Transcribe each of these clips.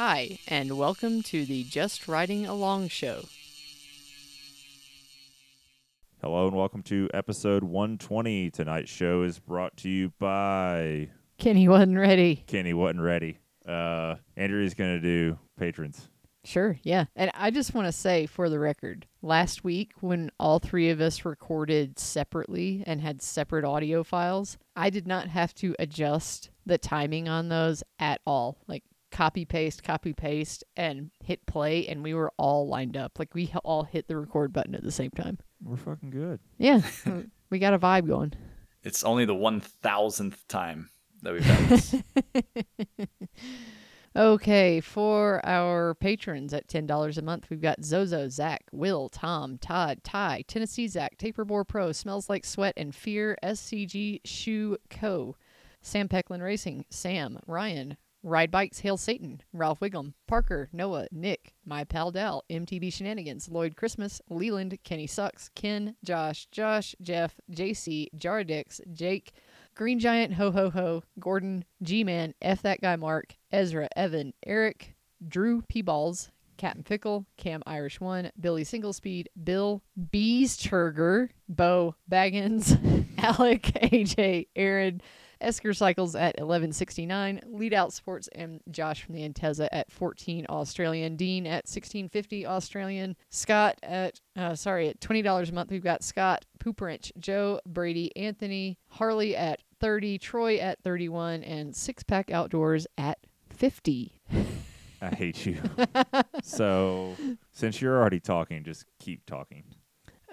Hi, and welcome to the Just Riding Along show. Hello and welcome to episode 120. Tonight's show is brought to you by Kenny wasn't ready. Kenny wasn't ready. Uh, Andrew's gonna do patrons. Sure, yeah. And I just want to say for the record, last week when all three of us recorded separately and had separate audio files, I did not have to adjust the timing on those at all. Like copy paste, copy paste, and hit play, and we were all lined up. Like we all hit the record button at the same time. We're fucking good. Yeah, we got a vibe going. It's only the one thousandth time that we've done this. Okay, for our patrons at $10 a month, we've got Zozo, Zach, Will, Tom, Todd, Ty, Tennessee Zach, Taperbore Pro, Smells Like Sweat, and Fear, SCG Shoe Co., Sam Pecklin Racing, Sam, Ryan, Ride Bikes, Hail Satan, Ralph Wiggum, Parker, Noah, Nick, My Pal Dal, MTB Shenanigans, Lloyd Christmas, Leland, Kenny Sucks, Ken, Josh, Josh, Jeff, JC, Jardix, Jake, Green Giant, Ho Ho Ho, Gordon, G Man, F That Guy Mark, Ezra, Evan, Eric, Drew P Balls, Captain Pickle, Cam Irish One, Billy Singlespeed, Bill Beesturger, Bo Baggins, Alec, AJ, Aaron, Esker Cycles at 1169, Lead Out Sports, and Josh from the Anteza at 14 Australian, Dean at 1650 Australian, Scott at, uh, sorry, at $20 a month. We've got Scott, Poop Wrench, Joe, Brady, Anthony, Harley at 30, Troy at 31, and Six Pack Outdoors at 50. I hate you. so since you're already talking, just keep talking.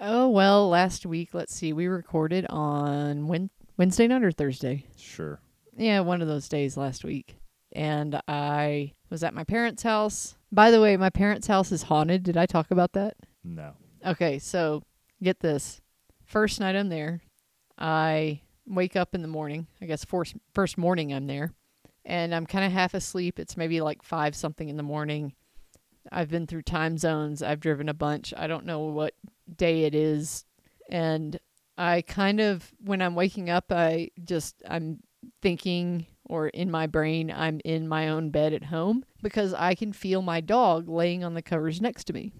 Oh, well, last week, let's see, we recorded on Wed- Wednesday night or Thursday. Sure. Yeah, one of those days last week. And I was at my parents' house. By the way, my parents' house is haunted. Did I talk about that? No. Okay, so get this. First night I'm there, I wake up in the morning. I guess first, first morning I'm there. And I'm kind of half asleep. It's maybe like 5 something in the morning. I've been through time zones. I've driven a bunch. I don't know what day it is. And I kind of when I'm waking up, I just I'm thinking or in my brain I'm in my own bed at home because I can feel my dog laying on the covers next to me.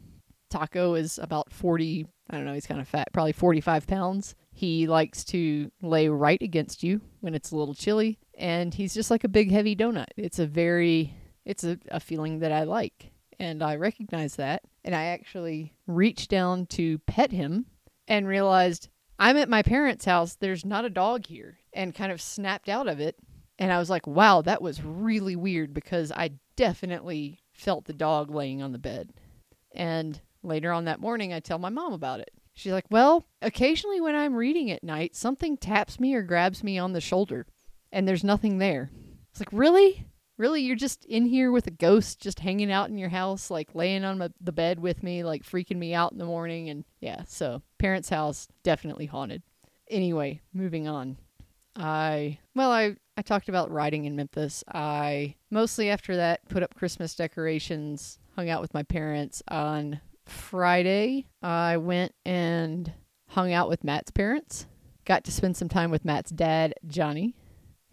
Taco is about 40, I don't know, he's kind of fat, probably 45 pounds. He likes to lay right against you when it's a little chilly, and he's just like a big, heavy donut. It's a very, it's a, a feeling that I like, and I recognize that. And I actually reached down to pet him and realized I'm at my parents' house, there's not a dog here, and kind of snapped out of it. And I was like, wow, that was really weird because I definitely felt the dog laying on the bed. And later on that morning, I tell my mom about it. She's like, Well, occasionally when I'm reading at night, something taps me or grabs me on the shoulder, and there's nothing there. It's like, Really? Really? You're just in here with a ghost just hanging out in your house, like laying on my, the bed with me, like freaking me out in the morning? And yeah, so parents' house definitely haunted. Anyway, moving on. I, well, I, I talked about riding in Memphis. I mostly after that put up Christmas decorations, hung out with my parents on Friday, I went and hung out with Matt's parents. Got to spend some time with Matt's dad, Johnny.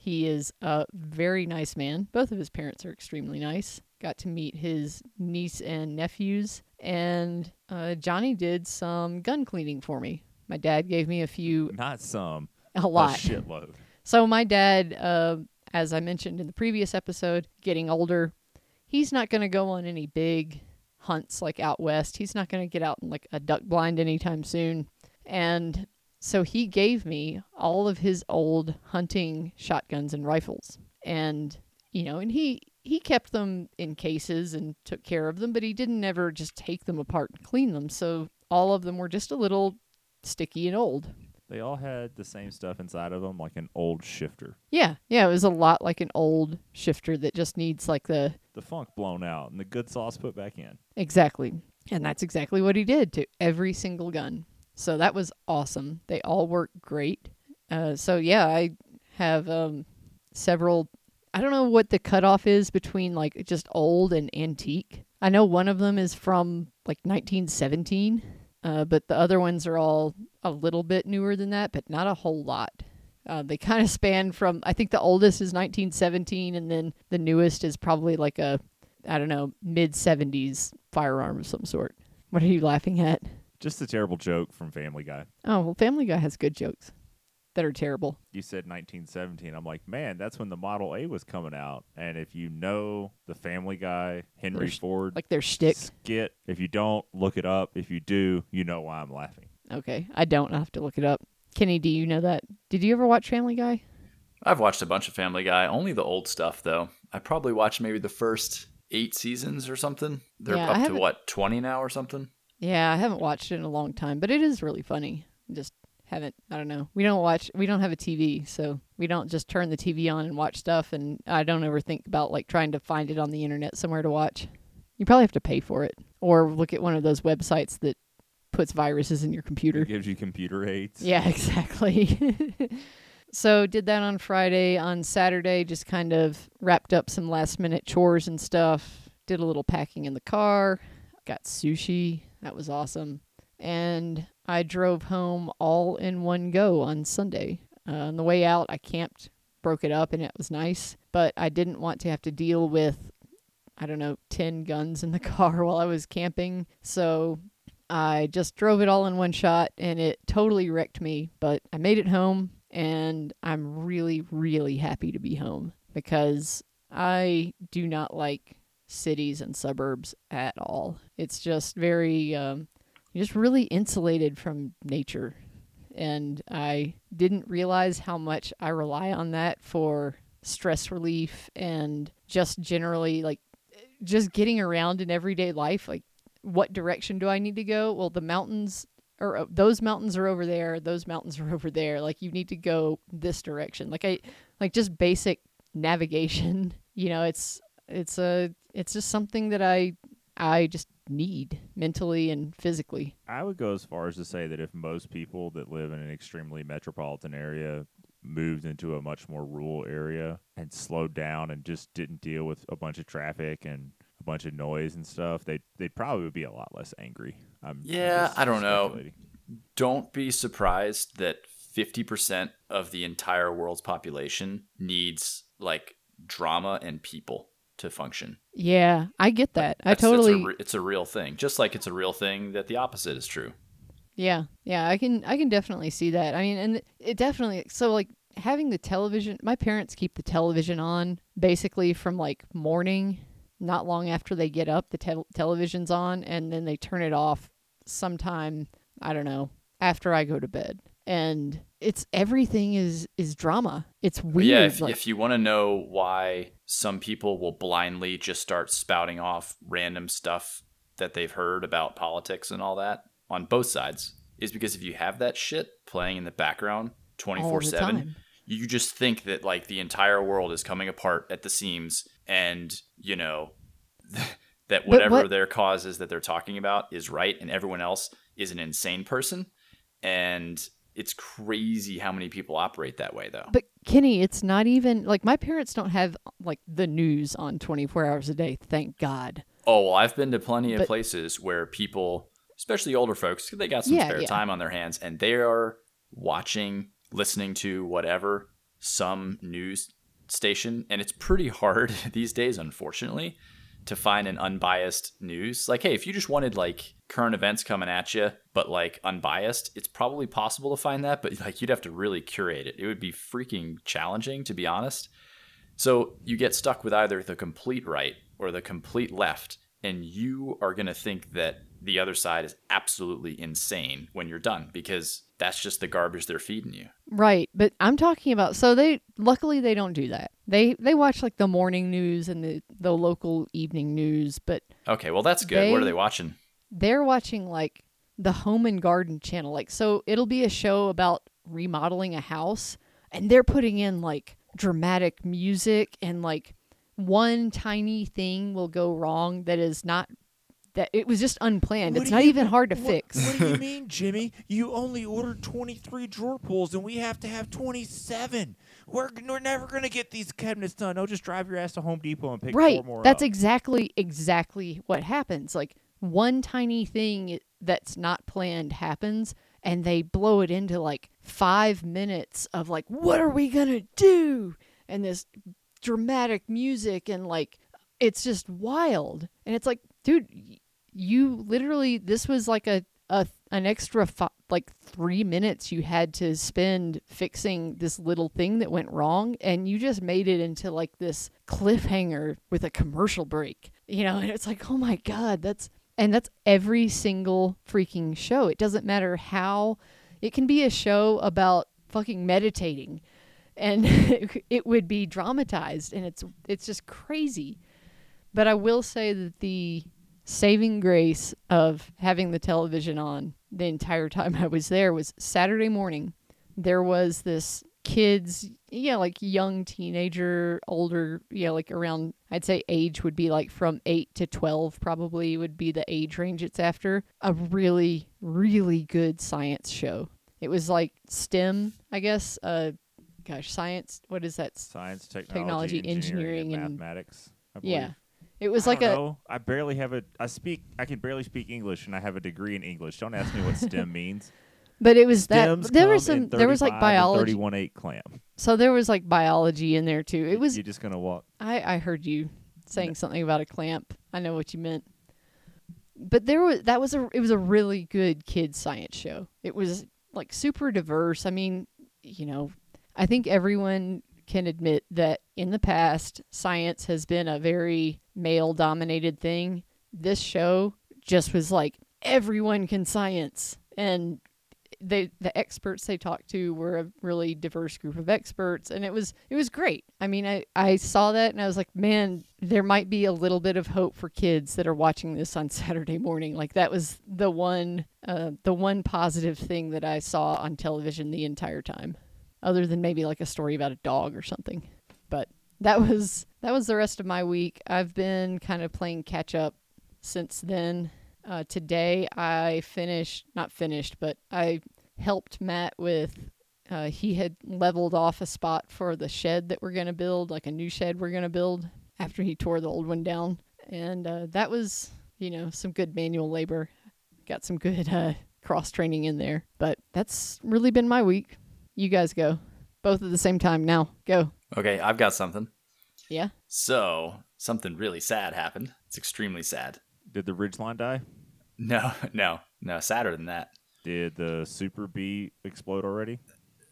He is a very nice man. Both of his parents are extremely nice. Got to meet his niece and nephews. And uh, Johnny did some gun cleaning for me. My dad gave me a few, Not some. a lot. A shitload. So my dad, uh, as I mentioned in the previous episode, getting older, he's not going to go on any big hunts like out west. He's not going to get out in like a duck blind anytime soon. And so he gave me all of his old hunting shotguns and rifles. And you know, and he he kept them in cases and took care of them, but he didn't ever just take them apart and clean them. So all of them were just a little sticky and old. They all had the same stuff inside of them, like an old shifter. Yeah, yeah, it was a lot like an old shifter that just needs like the The funk blown out and the good sauce put back in. exactly. And that's exactly what he did to every single gun. So that was awesome. They all work great. Uh, so yeah, I have um, several. I don't know what the cutoff is between like just old and antique. I know one of them is from like 1917, uh, but the other ones are all a little bit newer than that, but not a whole lot. Uh, they kind of span from I think the oldest is 1917, and then the newest is probably like a I don't know, mid 70s firearm of some sort. What are you laughing at? Just a terrible joke from Family Guy. Oh, well, Family Guy has good jokes that are terrible. You said 1917. I'm like, man, that's when the Model A was coming out. And if you know the Family Guy, Henry There's- Ford Like their shtick. skit, if you don't, look it up. If you do, you know why I'm laughing. Okay, I don't. I have to look it up. Kenny, do you know that? Did you ever watch Family Guy? I've watched a bunch of Family Guy, only the old stuff though. I probably watched maybe the first eight seasons or something. They're Yeah, up to what twenty now or something. Yeah, I haven't watched it in a long time, but it is really funny. Just haven't. I don't know. We don't watch. We don't have a TV, so we don't just turn the TV on and watch stuff. And I don't ever think about like trying to find it on the internet somewhere to watch. You probably have to pay for it, or look at one of those websites that puts viruses in your computer. It gives you computer aids. Yeah, exactly. so did that on Friday. On Saturday, just kind of wrapped up some last minute chores and stuff. Did a little packing in the car. Got sushi. That was awesome. And I drove home all in one go on Sunday. Uh, on the way out, I camped, broke it up, and it was nice. But I didn't want to have to deal with, I don't know, 10 guns in the car while I was camping. So I just drove it all in one shot and it totally wrecked me, but I made it home and I'm really, really happy to be home because I do not like cities and suburbs at all. It's just very, um, just really insulated from nature. And I didn't realize how much I rely on that for stress relief and just generally like just getting around in everyday life. Like, what direction do I need to go? Well, the mountains or uh, those mountains are over there, those mountains are over there. Like you need to go this direction. Like I like just basic navigation. You know, it's it's a it's just something that I I just need mentally and physically. I would go as far as to say that if most people that live in an extremely metropolitan area moved into a much more rural area and slowed down and just didn't deal with a bunch of traffic and a bunch of noise and stuff, they they probably would probably be a lot less angry. I'm I'm Yeah, I don't know. Don't be surprised that fifty percent of the entire world's population needs like drama and people to function. Yeah, I get that. I That's- that's a totally re- it's a real thing. Just like it's a real thing that the opposite is true. Yeah, yeah, I can I can definitely see that. I mean, and it definitely so like having the television. My parents keep the television on basically from like morning, not long after they get up. The tel television's on, and then they turn it off sometime. I don't know after I go to bed, and it's everything is is drama. It's weird. yeah, if, like, if you want to know why some people will blindly just start spouting off random stuff that they've heard about politics and all that on both sides, is because if you have that shit playing in the background twenty four seven, you just think that like the entire world is coming apart at the seams and, you know, that whatever what- their cause is that they're talking about is right and everyone else is an insane person. And it's crazy how many people operate that way, though. But Kenny, it's not even like my parents don't have like the news on 24 hours a day, thank God. Oh, well, I've been to plenty of But- places where people, especially older folks, they got some Yeah, spare yeah. time on their hands and they are watching, listening to whatever, some news station. And it's pretty hard these days, unfortunately, to find an unbiased news. Like, hey, if you just wanted like current events coming at you, but like unbiased, it's probably possible to find that, but like you'd have to really curate it. It would be freaking challenging, to be honest. So you get stuck with either the complete right or the complete left, and you are going to think that the other side is absolutely insane when you're done because that's just the garbage they're feeding you. Right, but I'm talking about so they luckily they don't do that. They they watch like the morning news and the the local evening news, but Okay, well, that's good. what are They- they watching? they're watching like the home and garden channel. Like so it'll be a show about remodeling a house and they're putting in like dramatic music and like one tiny thing will go wrong that is not that it was just unplanned. What it's not you- even hard to what- fix. What do you mean, Jimmy? You only ordered 23 drawer pulls, and we have to have 27. We're, we're never going to get these cabinets done. No, just drive your ass to Home Depot and pick right four more that's up. exactly exactly what happens like one tiny thing that's not planned happens and they blow it into like five minutes of like what are we gonna do and this dramatic music and like it's just wild. And it's like, dude, you literally this was like a, a an extra fi- like 3 minutes you had to spend fixing this little thing that went wrong and you just made it into like this cliffhanger with a commercial break. You know, and it's like, "Oh my god, that's and that's every single freaking show. It doesn't matter how it can be a show about fucking meditating and it would be dramatized and it's it's just crazy. But I will say that the saving grace of having the television on the entire time I was there was Saturday morning. There was this kids, yeah, like young teenager, older, yeah, like around I'd say age would be like from 8 to 12 probably would be the age range it's after. A really really good science show. It was like STEM, I guess, uh gosh, science, what is that? Science, Technology, technology, engineering, engineering, and and- mathematics. I believe. Yeah. It was I like a know. I barely have a. I speak. I can barely speak English, and I have a degree in English. Don't ask me what STEM means. but it was that STEMs there was some there was like biology. Thirty-one eight clam. So there was like biology in there too. It was You're just gonna walk. I I heard you saying something about a clamp. I know what you meant. But there was that was a it was a really good kids science show. It was like super diverse. I mean, you know, I think everyone can admit that in the past science has been a very male dominated thing. This show just was like everyone can science and they the experts they talked to were a really diverse group of experts and it was it was great. I mean, I I saw that and I was like, man, there might be a little bit of hope for kids that are watching this on Saturday morning. Like that was the one uh the one positive thing that I saw on television the entire time. Other than maybe like a story about a dog or something. But that was that was the rest of my week. I've been kind of playing catch up since then. Uh, today I finished, not finished, but I helped Matt with. Uh, he had leveled off a spot for the shed that we're gonna build, like a new shed we're gonna build after he tore the old one down, and uh, that was, you know, some good manual labor. Got some good uh, cross training in there, but that's really been my week. You guys go, both at the same time now. Go. Okay, I've got something. Yeah. So, something really sad happened. It's extremely sad. Did the ridgeline die? No, no, no, sadder than that. Did the Super B explode already?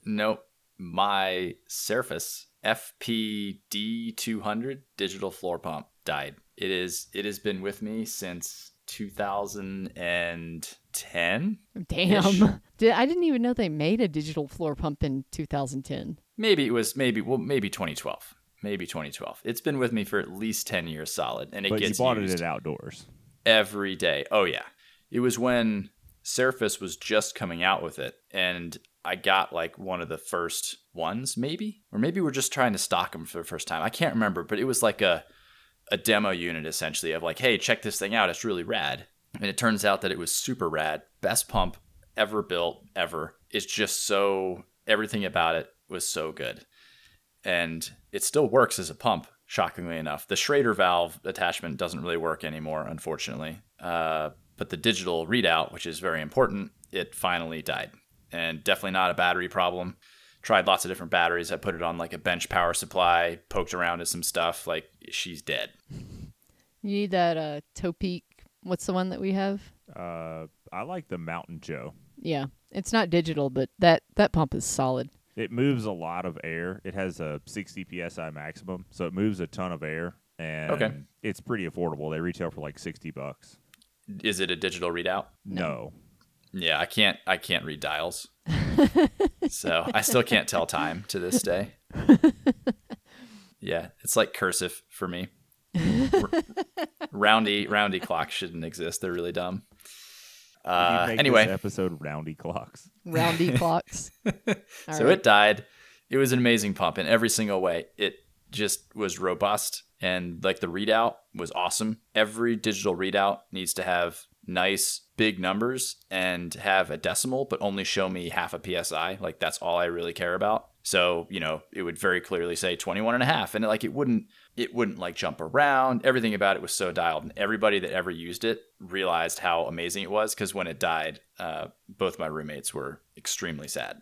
Nope. My Serfas FPD200 digital floor pump died. It is it has been with me since 2010. Damn. Did, I didn't even know they made a digital floor pump in 2010. Maybe it was maybe well maybe 2012. Maybe 2012. It's been with me for at least 10 years solid and it but you bought used it at outdoors. every day. Oh yeah. It was when Serfas was just coming out with it and I got like one of the first ones maybe or maybe we're just trying to stock them for the first time. I can't remember, but it was like a a demo unit essentially of like, "Hey, check this thing out. It's really rad." And it turns out that it was super rad. Best pump ever built ever. It's just so everything about it was so good. And it still works as a pump, shockingly enough. The Schrader valve attachment doesn't really work anymore, unfortunately. Uh, but the digital readout, which is very important, it finally died. And definitely not a battery problem. Tried lots of different batteries. I put it on like a bench power supply, poked around at some stuff. Like, she's dead. You need that uh, Topeak. What's the one that we have? Uh, I like the Mountain Joe. Yeah, it's not digital, but that that pump is solid. It moves a lot of air. It has a 60 psi maximum, so it moves a ton of air, and Okay. it's pretty affordable. They retail for like 60 bucks. Is it a digital readout? No, Yeah, I can't I can't read dials. so I still can't tell time to this day. Yeah, it's like cursive for me. Roundy roundy clocks shouldn't exist. They're really dumb. Uh, anyway, episode roundy clocks. Roundy clocks. So right. it died. It was an amazing pump in every single way. It just was robust and like the readout was awesome. Every digital readout needs to have nice big numbers and have a decimal but only show me half a psi. Like that's all I really care about. So, you know, it would very clearly say 21 and a half and like it wouldn't it wouldn't like jump around. Everything about it was so dialed and everybody that ever used it realized how amazing it was cuz when it died, uh, both my roommates were extremely sad.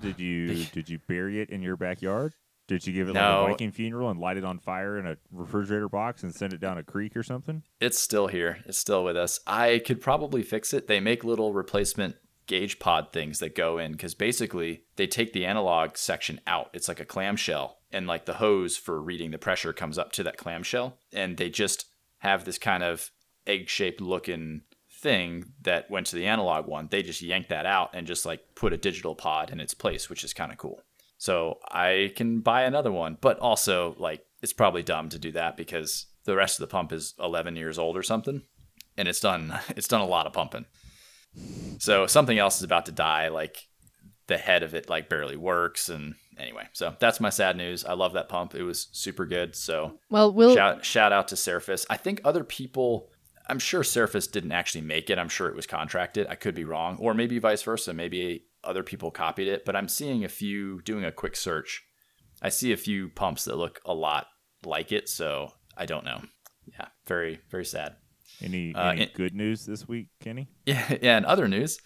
Did you did you bury it in your backyard? Did you give it like a Viking funeral and light it on fire in a refrigerator box and send it down a creek or something? It's still here. It's still with us. I could probably fix it. They make little replacement gauge pod things that go in because basically they take the analog section out. It's like a clamshell, and like the hose for reading the pressure comes up to that clamshell, and they just have this kind of egg shaped looking thing that went to the analog one. They just yanked that out and just like put a digital pod in its place, which is kind of cool. So I can buy another one, but also like it's probably dumb to do that because the rest of the pump is 11 years old or something, and it's done it's done a lot of pumping. So something else is about to die. Like the head of it like barely works, and anyway, so that's my sad news. I love that pump; it was super good. So Well, we'll shout shout out to Serfas. I think other people. I'm sure Serfas didn't actually make it. I'm sure it was contracted. I could be wrong, or maybe vice versa. Maybe other people copied it. But I'm seeing a few doing a quick search. I see a few pumps that look a lot like it. So I don't know. Yeah, very very sad. Any, Uh, any it- good news this week, Kenny? Yeah, yeah. And other news,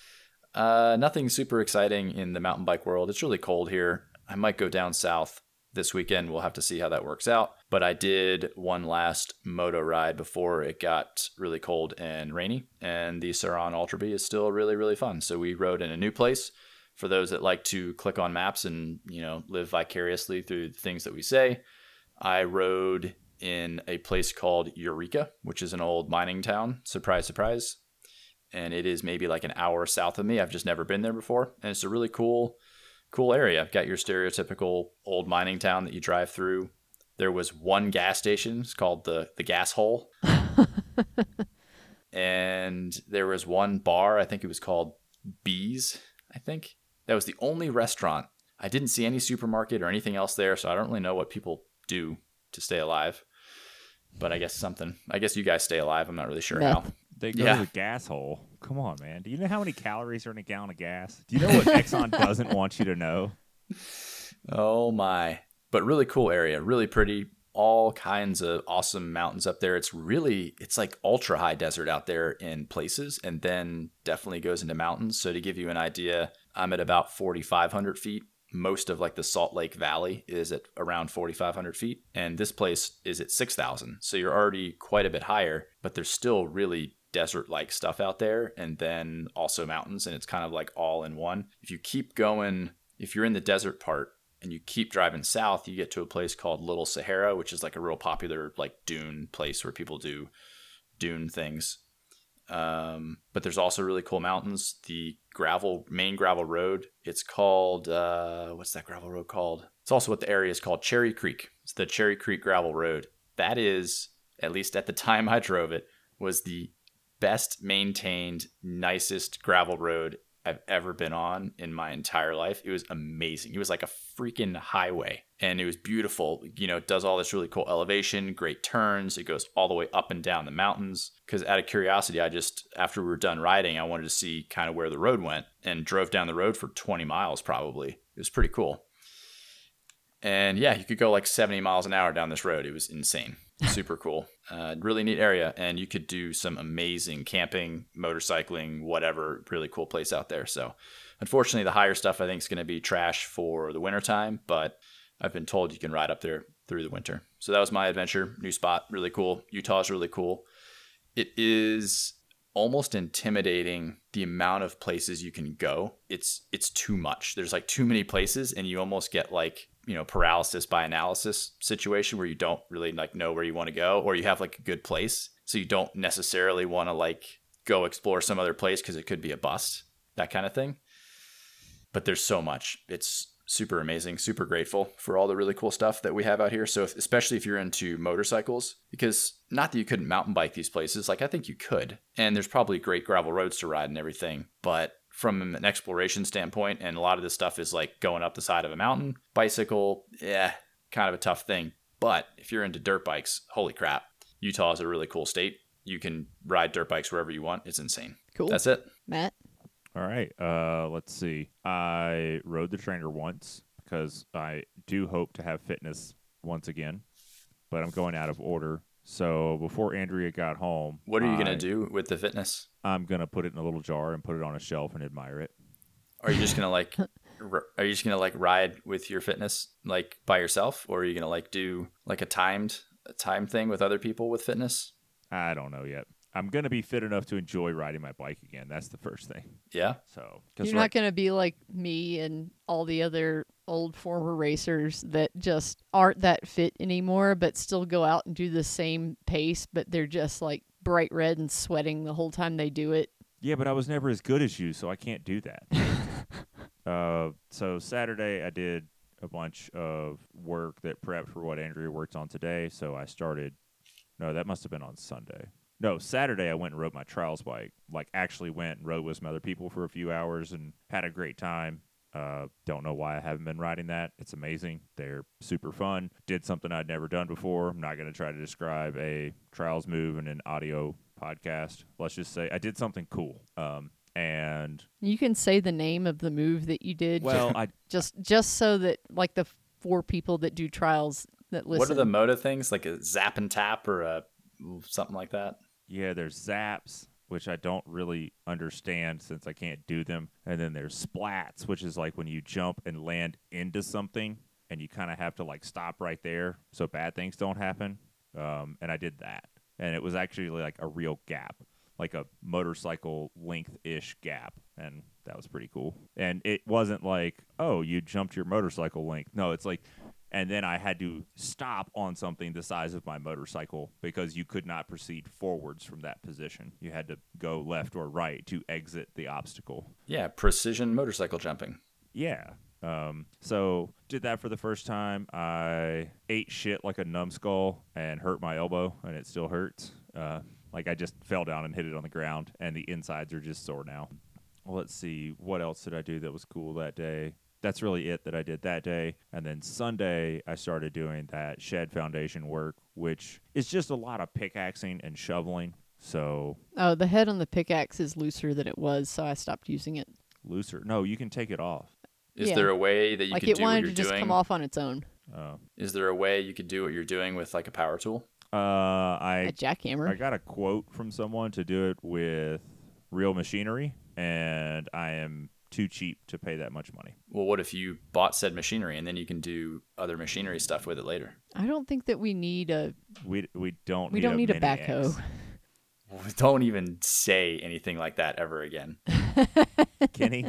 uh, nothing super exciting in the mountain bike world. It's really cold here. I might go down south this weekend. We'll have to see how that works out. But I did one last moto ride before it got really cold and rainy, and the Sur-Ron Ultra Bee is still really really fun. So we rode in a new place. For those that like to click on maps and you know live vicariously through the things that we say, I rode in a place called Eureka, which is an old mining town. Surprise, surprise and it is maybe like an hour south of me. I've just never been there before, and it's a really cool, cool area. I've got your stereotypical old mining town that you drive through. There was one gas station. It's called the the Gas Hole, and there was one bar. I think it was called Bees. I think that was the only restaurant. I didn't see any supermarket or anything else there, so I don't really know what people do to stay alive. But I guess something. I guess you guys stay alive. I'm not really sure how. They go Yeah. to the gas hole. Come on, man. Do you know how many calories are in a gallon of gas? Do you know what Exxon doesn't want you to know? Oh my. But really cool area, really pretty. All kinds of awesome mountains up there. It's really it's like ultra high desert out there in places and then definitely goes into mountains. So to give you an idea, I'm at about 4500 feet. Most of like the Salt Lake Valley is at around 4500 feet and this place is at 6000. So you're already quite a bit higher, but there's still really desert like stuff out there and then also mountains and it's kind of like all in one. If you keep going if you're in the desert part and you keep driving south, you get to a place called Little Sahara, which is like a real popular like dune place where people do dune things. Um, but there's also really cool mountains. The gravel main gravel road. It's called uh, what's that gravel road called? It's also what the area is called Cherry Creek. It's the Cherry Creek gravel road. That is at least at the time I drove it was the best maintained, nicest gravel road I've ever been on in my entire life. It was amazing. It was like a freaking highway and it was beautiful. You know, it does all this really cool elevation, great turns. It goes all the way up and down the mountains. Because out of curiosity, I just, after we were done riding, I wanted to see kind of where the road went and drove down the road for 20 miles probably. It was pretty cool. And yeah, you could go like 70 miles an hour down this road. It was insane. Super cool. Uh, really neat area. And you could do some amazing camping, motorcycling, whatever. Really cool place out there. So, unfortunately, the higher stuff I think is going to be trash for the wintertime, but I've been told you can ride up there through the winter. So, that was my adventure. New spot. Really cool. Utah is really cool. It is almost intimidating the amount of places you can go. It's it's too much. There's like too many places and you almost get like, you know, paralysis by analysis situation where you don't really like know where you want to go or you have like a good place. So you don't necessarily want to like go explore some other place cuz it could be a bust, that kind of thing. But there's so much. It's super amazing, super grateful for all the really cool stuff that we have out here. So, if, especially if you're into motorcycles, because not that you couldn't mountain bike these places, like I think you could, and there's probably great gravel roads to ride and everything. But from an exploration standpoint, and a lot of this stuff is like going up the side of a mountain, bicycle, yeah, kind of a tough thing. But if you're into dirt bikes, holy crap, Utah is a really cool state. You can ride dirt bikes wherever you want. It's insane. Cool. That's it. Matt. All right. Uh, let's see. I rode the trainer once because I do hope to have fitness once again, but I'm going out of order. So before Andrea got home, What are you gonna do with the fitness? I'm gonna put it in a little jar and put it on a shelf and admire it. Are you just going to like r- are you just gonna like ride with your fitness like by yourself, or are you gonna like do like a timed a time thing with other people with fitness? I don't know yet. I'm gonna be fit enough to enjoy riding my bike again. That's the first thing. Yeah. So, You're right, not going to be like me and all the other old former racers that just aren't that fit anymore, but still go out and do the same pace, but they're just like bright red and sweating the whole time they do it. yeah, but I was never as good as you, so I can't do that. uh, so Saturday I did a bunch of work that prepped for what Andrea worked on today. So I started. No, that must have been on Sunday. No, Saturday I went and rode my trials bike. Like actually went and rode with some other people for a few hours and had a great time. Uh, don't know why I haven't been riding that. It's amazing. They're super fun. Did something I'd never done before. I'm not going to try to describe a trials move in an audio podcast. Let's just say I did something cool. Um, and You can say the name of the move that you did well, I just just so that like the four people that do trials that listen. What are the moto things like a zap and tap or a something like that? Yeah, there's zaps, which I don't really understand since I can't do them, and then there's splats, which is like when you jump and land into something, and you kind of have to like stop right there so bad things don't happen. Um, and I did that, and it was actually like a real gap, like a motorcycle length ish gap, and that was pretty cool. And it wasn't like, oh, you jumped your motorcycle length. No, it's like and then I had to stop on something the size of my motorcycle because you could not proceed forwards from that position. You had to go left or right to exit the obstacle. Yeah, precision motorcycle jumping. Yeah. Um, so did that for the first time. I ate shit like a numbskull and hurt my elbow, and it still hurts. Uh, like I just fell down and hit it on the ground, and the insides are just sore now. Let's see, what else did I do that was cool that day? That's really it that I did that day. And then Sunday, I started doing that shed foundation work, which is just a lot of pickaxing and shoveling. So Oh, the head on the pickaxe is looser than it was, so I stopped using it. looser. No, you can take it off. Is Yeah. there a way that you like could it do what wanted you're to just doing? come off on its own. Uh, Is there a way you could do what you're doing with like a power tool? uh, I A jackhammer. I got a quote from someone to do it with real machinery, and I am too cheap to pay that much money. Well, what if you bought said machinery and then you can do other machinery stuff with it later? I don't think that we need a We we don't we need don't need a backhoe. X. Don't even say anything like that ever again. Kenny.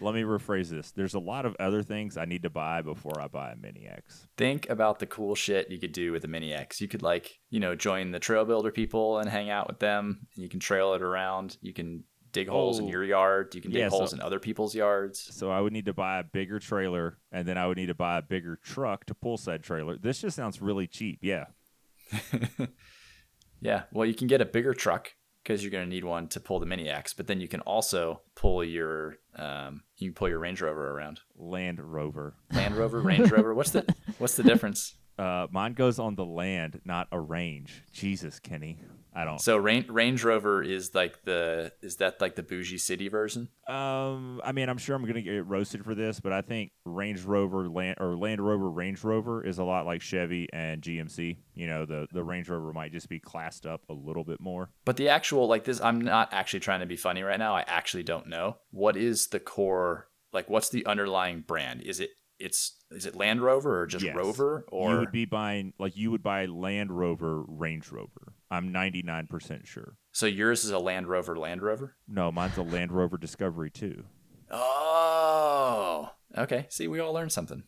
Let me rephrase this. There's a lot of other things I need to buy before I buy a Mini X. Think about the cool shit you could do with a Mini X. You could like, you know, join the trail builder people and hang out with them. You can trail it around. You can dig holes in Oh. your yard. You can dig Yeah, so- holes in other people's yards. So I would need to buy a bigger trailer, and then I would need to buy a bigger truck to pull said trailer. This just sounds really cheap. Yeah. Yeah, well, you can get a bigger truck because you're going to need one to pull the Mini X, but then you can also pull your um, you can pull your Range Rover around. Land Rover. Land Rover, Range Rover. What's the what's the difference? Uh, mine goes on the land, not a range. Jesus, Kenny. I don't. So Range Range Rover is like the is that like the bougie city version? Um, I mean, I'm sure I'm gonna get roasted for this, but I think Range Rover Land or Land Rover Range Rover is a lot like Chevy and GMC. You know, the the Range Rover might just be classed up a little bit more. But the actual like this, I'm not actually trying to be funny right now. I actually don't know what is the core like. What's the underlying brand? Is it it's is it Land Rover or just Yes. Rover or you would be buying like you would buy Land Rover Range Rover. I'm 99% sure. so yours is a Land Rover Land Rover? No, mine's a Land Rover Discovery too. Oh, okay. See, we all learned something.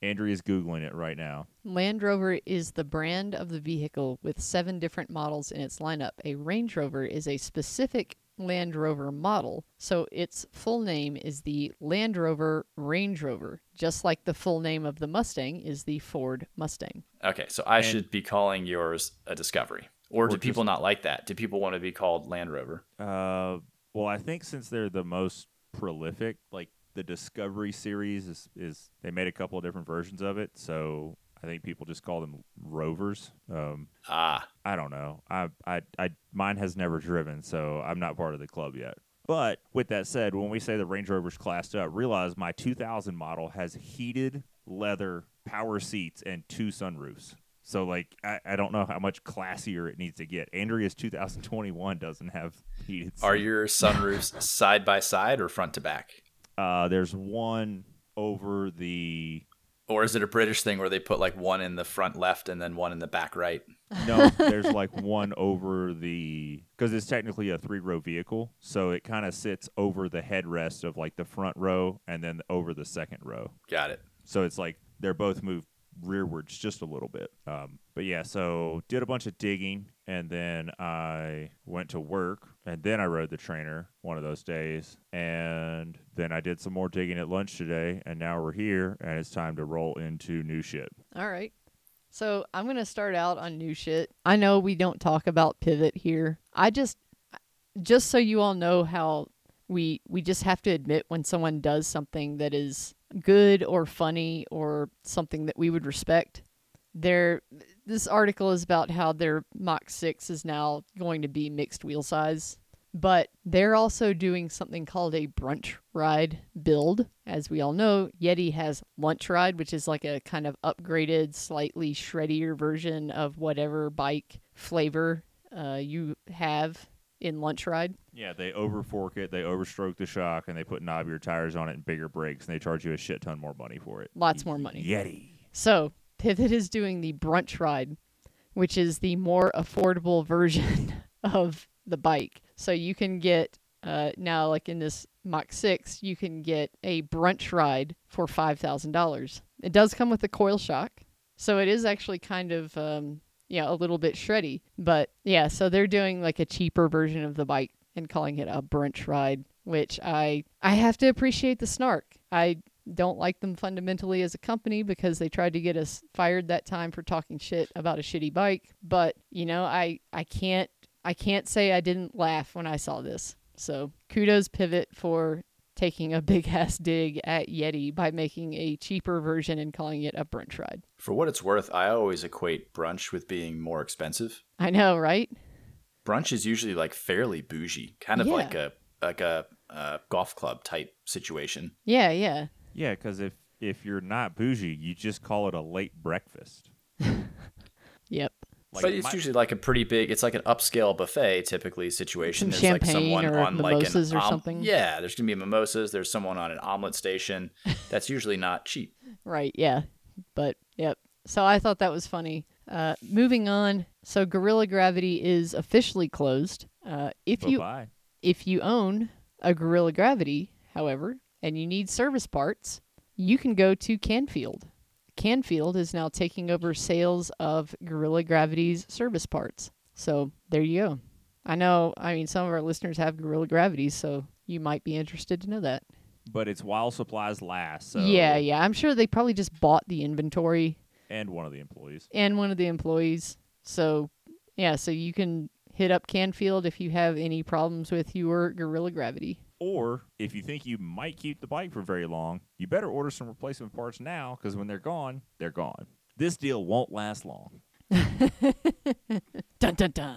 Andrea's googling it right now. Land Rover is the brand of the vehicle with seven different models in its lineup. A Range Rover is a specific Land Rover model, so its full name is the Land Rover Range Rover, just like the full name of the Mustang is the Ford Mustang. Okay, so I And- should be calling yours a Discovery, or, Or do just- people not like that? Do people want to be called Land Rover? Uh, well, I think since they're the most prolific, like the Discovery series is, is they made a couple of different versions of it, so I think people just call them Rovers. Um, Ah, I don't know. I, I, I, mine has never driven, so I'm not part of the club yet. But with that said, when we say the Range Rover's classed up, realize my 2000 model has heated leather power seats and two sunroofs. So like, I, I don't know how much classier it needs to get. Andrea's 2021 doesn't have heated. are seats. your sunroofs side by side or front to back? Uh, there's one over the Or is it a British thing where they put like one in the front left and then one in the back right? no. there's like one over the because it's technically a three row vehicle, so it kind of sits over the headrest of like the front row and then over the second row. Got it. So it's like they're both moved rearwards just a little bit. Um, but yeah, so did a bunch of digging and then I went to work and then I rode the trainer one of those days. And then I did some more digging at lunch today and now we're here and it's time to roll into new shit. All right. So I'm going to start out on new shit. I know we don't talk about pivot here. I just, just so you all know how we we just have to admit when someone does something that is good or funny or something that we would respect. There, this article is about how their Mach 6 is now going to be mixed wheel size, but they're also doing something called a brunch ride build. As we all know, Yeti has lunch ride, which is like a kind of upgraded, slightly shreddier version of whatever bike flavor uh, you have in lunch ride. Yeah, they overfork it, they overstroke the shock, and they put knobbier tires on it and bigger brakes, and they charge you a shit ton more money for it. Lots more money. Yeti. So Pivot is doing the brunch ride, which is the more affordable version of the bike. So you can get uh, now, like in this Mach 6, you can get a brunch ride for $5,000. It does come with a coil shock. So it is actually kind of, um, yeah, a little bit shreddy. But yeah, so they're doing like a cheaper version of the bike and calling it a brunch ride, which I I have to appreciate the snark. I don't like them fundamentally as a company because they tried to get us fired that time for talking shit about a shitty bike, but you know, I I can't I can't say I didn't laugh when I saw this. So, kudos Pivot for taking a big ass dig at Yeti by making a cheaper version and calling it a brunch ride. For what it's worth, I always equate brunch with being more expensive. I know, right? Brunch is usually like fairly bougie, kind of Yeah. like a like a uh, golf club type situation. Yeah, yeah. Yeah, because if if you're not bougie, you just call it a late breakfast. Yep. Like but it's my- usually like a pretty big. It's like an upscale buffet typically situation. Some There's like champagne someone or on like mimosas an or om- something. Yeah, there's gonna be mimosas. There's someone on an omelet station. That's usually not cheap. Right, yeah. But yep. So I thought that was funny. Uh, moving on. So Guerrilla Gravity is officially closed. Uh, if you Bye-bye. if you own a Guerrilla Gravity, however, and you need service parts, you can go to Canfield. Canfield is now taking over sales of Guerrilla Gravity's service parts. So there you go. I know, I mean, some of our listeners have Guerrilla Gravity, so you might be interested to know that. But it's while supplies last. So yeah, yeah. I'm sure they probably just bought the inventory And one of the employees. and one of the employees. So, yeah, so you can hit up Canfield if you have any problems with your Guerrilla Gravity. Or if you think you might keep the bike for very long, you better order some replacement parts now because when they're gone, they're gone. This deal won't last long. Dun dun dun.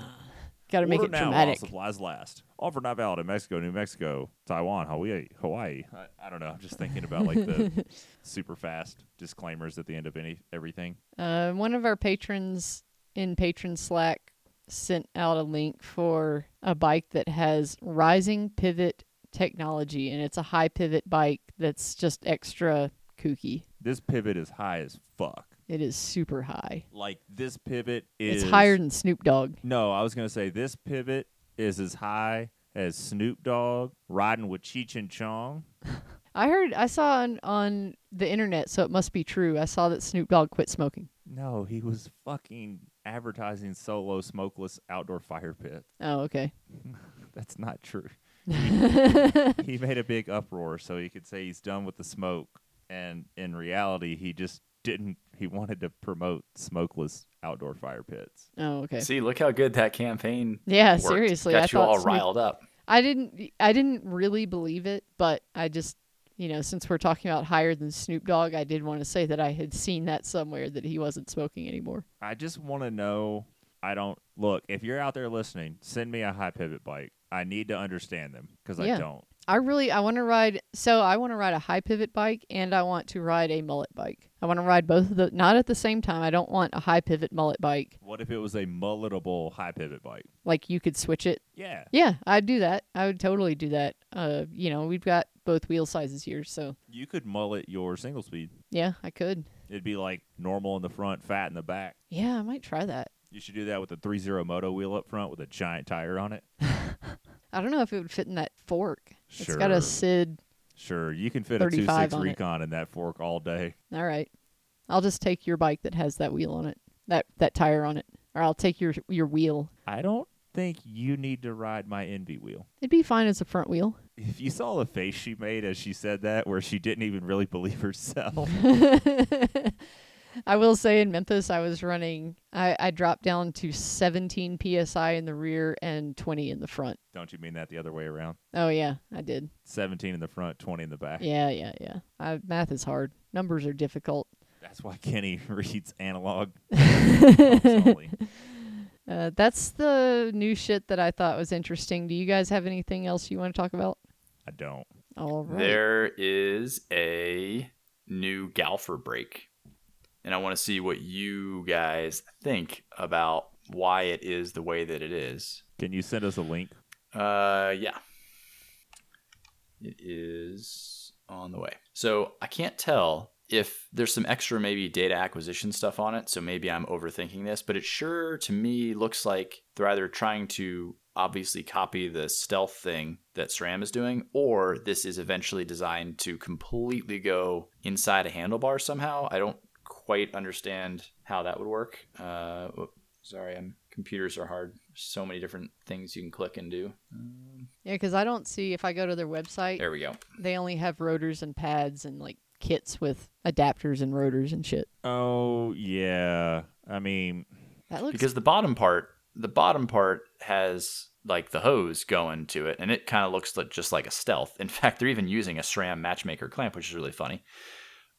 Got to make Order it now dramatic. while supplies last. Offer not valid in Mexico, New Mexico, Taiwan, Hawaii. Hawaii. I, I don't know. I'm just thinking about like the super fast disclaimers at the end of any everything. Uh, one of our patrons in patron Slack sent out a link for a bike that has rising pivot technology, and it's a high pivot bike that's just extra kooky. This pivot is high as fuck. It is super high. Like this pivot is It's higher than Snoop Dogg. No, I was gonna say this pivot is as high as Snoop Dogg riding with Cheech and Chong. I heard, I saw on, on the internet, so it must be true. I saw that Snoop Dogg quit smoking. No, he was fucking advertising solo smokeless outdoor fire pit. Oh, okay. That's not true. He, he made a big uproar so he could say he's done with the smoke, and in reality, he just didn't. He wanted to promote smokeless outdoor fire pits. Oh, okay. See, look how good that campaign. Yeah, worked. seriously. got I you thought all Snoop- riled up. I didn't I didn't really believe it, but I just you know, since we're talking about higher than Snoop Dogg, I did want to say that I had seen that somewhere that he wasn't smoking anymore. I just want to know. I don't look. If you're out there listening, send me a high pivot bike. I need to understand them because Yeah. I don't. I really I want to ride so I want to ride a high pivot bike and I want to ride a mullet bike. I want to ride both of the not at the same time. I don't want a high pivot mullet bike. What if it was a mulletable high pivot bike? Like you could switch it. Yeah. Yeah, I'd do that. I would totally do that. Uh, you know, we've got both wheel sizes here. So You could mullet your single speed. yeah, I could. It'd be like normal in the front, fat in the back. Yeah, I might try that. You should do that with a 3.0 moto wheel up front with a giant tire on it. I don't know if it would fit in that fork. Sure. It's got a SID. Sure, you can fit a 35 2.6 on it. Recon in that fork all day. All right. I'll just take your bike that has that wheel on it. That that tire on it. Or I'll take your your wheel. I don't think you need to ride my Enve wheel. It'd be fine as a front wheel. If you saw the face she made as she said that, where she didn't even really believe herself. I will say in Memphis I was running I, I dropped down to 17 PSI in the rear and 20 in the front. don't you mean that the other way around? Oh yeah, I did. 17 in the front, 20 in the back. Yeah, yeah, yeah. I, math is hard. Numbers are difficult. That's why Kenny reads analog. Uh, that's the new shit that I thought was interesting. Do you guys have anything else you want to talk about? I don't. All right. There is a new Galfer brake. And I want to see what you guys think about why it is the way that it is. Can you send us a link? Uh, yeah. It is on the way. So I can't tell if there's some extra maybe data acquisition stuff on it. So maybe I'm overthinking this, but it sure to me looks like they're either trying to obviously copy the stealth thing that SRAM is doing, or this is eventually designed to completely go inside a handlebar somehow. I don't quite understand how that would work. Uh, sorry, I'm computers are hard. So many different things you can click and do. Um, Yeah, because I don't see if I go to their website, there we go. they only have rotors and pads and like kits with adapters and rotors and shit. Oh, yeah. I mean, That looks Because the bottom part, the bottom part has like the hose going to it, and it kind of looks like just like a stealth. In fact, they're even using a SRAM matchmaker clamp, which is really funny.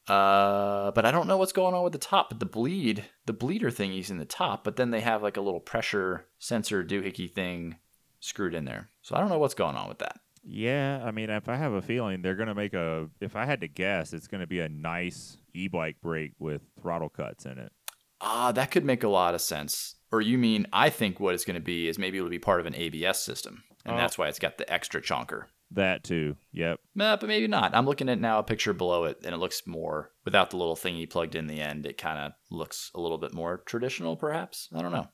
Uh, but I don't know what's going on with the top. But the bleed, the bleeder thingy's in the top, but then they have like a little pressure sensor doohickey thing screwed in there. So I don't know what's going on with that. yeah. I mean, if I have a feeling they're going to make a, if I had to guess, it's going to be a nice e bike brake with throttle cuts in it. Ah, that could make a lot of sense. Or you mean I think what it's going to be is maybe it'll be part of an ABS system, and Oh. that's why it's got the extra chonker. That too. Yep. Nah, but maybe not. I'm looking at now a picture below it, and it looks more without the little thingy plugged in the end. It kind of looks a little bit more traditional, perhaps. I don't know.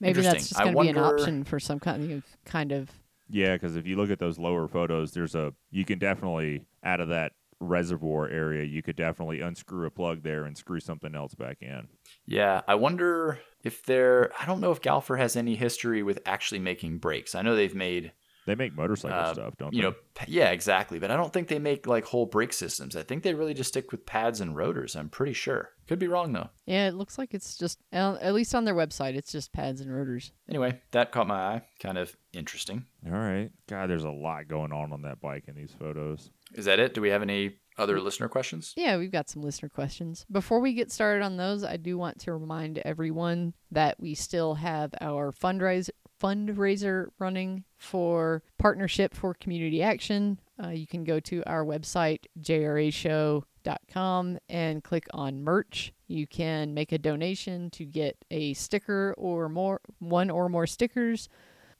maybe that's just going to be an option for some kind of kind of. Yeah, because if you look at those lower photos, there's a you can definitely out of that reservoir area, you could definitely unscrew a plug there and screw something else back in. Yeah, I wonder if they're. I don't know if Galfer has any history with actually making brakes. I know they've made, They make motorcycle Uh, stuff, don't you they? know, yeah, exactly. But I don't think they make like whole brake systems. I think they really just stick with pads and rotors. I'm pretty sure. Could be wrong though. Yeah, it looks like it's just uh, at least on their website, it's just pads and rotors. Anyway, that caught my eye. Kind of interesting. All right. God, there's a lot going on on that bike in these photos. Is that it? Do we have any other listener questions? Yeah, we've got some listener questions. Before we get started on those, I do want to remind everyone that we still have our fundraiser fundraiser running for Partnership for Community Action. Uh, you can go to our website jrashow.com and click on merch. You can make a donation to get a sticker or more, one or more stickers.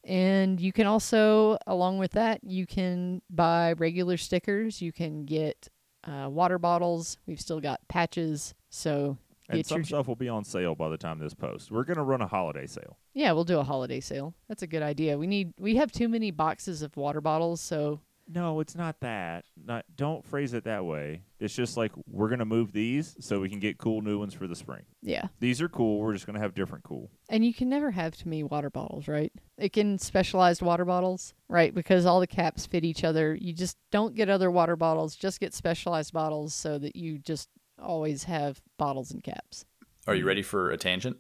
And you can also, along with that, you can buy regular stickers. You can get uh, water bottles. We've still got patches. So And some your stuff will be on sale by the time this posts. We're gonna run a holiday sale. yeah, we'll do a holiday sale. That's a good idea. We need we have too many boxes of water bottles, so No, it's not that. Not don't phrase it that way. It's just like we're gonna move these so we can get cool new ones for the spring. yeah. These are cool. We're just gonna have different cool. And you can never have too many water bottles, right? Like in specialized water bottles, right? Because all the caps fit each other. You just don't get other water bottles. Just get specialized bottles so that you just always have bottles and caps. Are you ready for a tangent?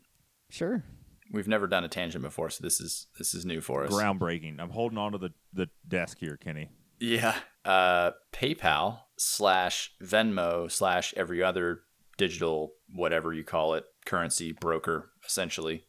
Sure. We've never done a tangent before, so this is this is new for us. Groundbreaking. I'm holding on to the, the desk here, Kenny. Yeah. Uh, PayPal slash Venmo slash every other digital whatever you call it currency broker essentially.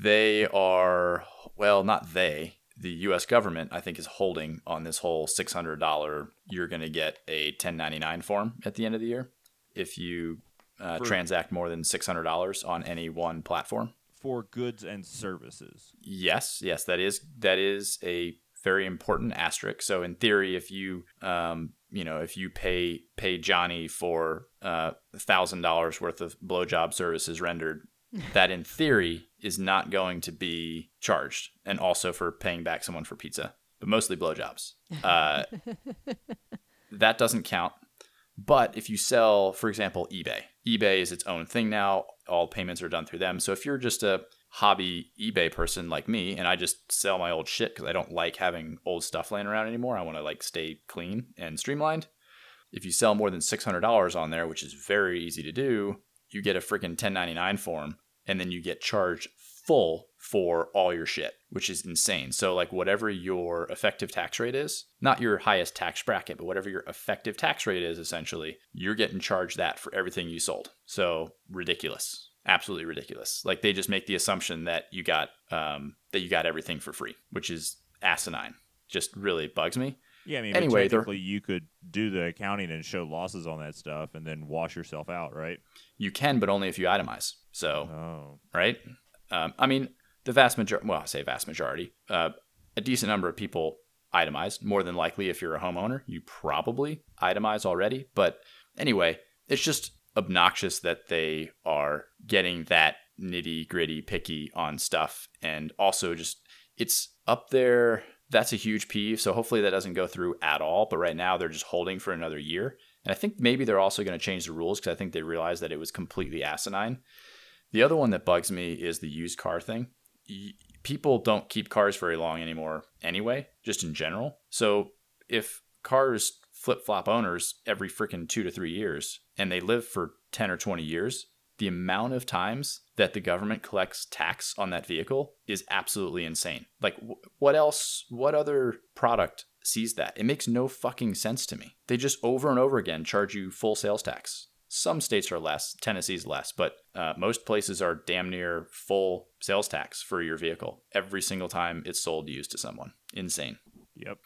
They are well, not they. The U.S. government, I think, is holding on this whole six hundred dollar. You're going to get a ten ninety nine form at the end of the year if you uh, transact more than six hundred dollars on any one platform. For goods and services. Yes, yes, that is that is a very important asterisk. So in theory, if you um, you know if you pay pay Johnny for uh thousand dollars worth of blowjob services rendered, that in theory is not going to be charged, and also for paying back someone for pizza, but mostly blowjobs. Uh, that doesn't count. But if you sell, for example, eBay, eBay is its own thing now. All payments are done through them. So if you're just a hobby eBay person like me, and I just sell my old shit because I don't like having old stuff laying around anymore, I want to like stay clean and streamlined. If you sell more than $600 on there, which is very easy to do, you get a freaking 1099 form and then you get charged full for all your shit, which is insane. So, like, whatever your effective tax rate is, not your highest tax bracket, but whatever your effective tax rate is, essentially, you're getting charged that for everything you sold. So, ridiculous. Absolutely ridiculous. Like, they just make the assumption that you got, um, that you got everything for free, which is asinine. Just really bugs me. Yeah, I mean, Anyway, technically, you could do the accounting and show losses on that stuff, and then wash yourself out, right? You can, but only if you itemize. So, Oh, right? Um, I mean, the vast majority, well, I say vast majority, uh, a decent number of people itemize. More than likely, if you're a homeowner, you probably itemize already. But anyway, it's just obnoxious that they are getting that nitty gritty picky on stuff. And also, just it's up there. That's a huge peeve. So hopefully that doesn't go through at all. But right now, they're just holding for another year. And I think maybe they're also going to change the rules because I think they realized that it was completely asinine. The other one that bugs me is the used car thing. People don't keep cars very long anymore anyway, just in general. So if cars flip flop owners every freaking two to three years and they live for 10 or 20 years, the amount of times that the government collects tax on that vehicle is absolutely insane. Like, wh- what else, what other product sees that? It makes no fucking sense to me. They just over and over again charge you full sales tax. Some states are less, Tennessee's less, but uh, most places are damn near full sales tax for your vehicle every single time it's sold used to someone. Insane. yep.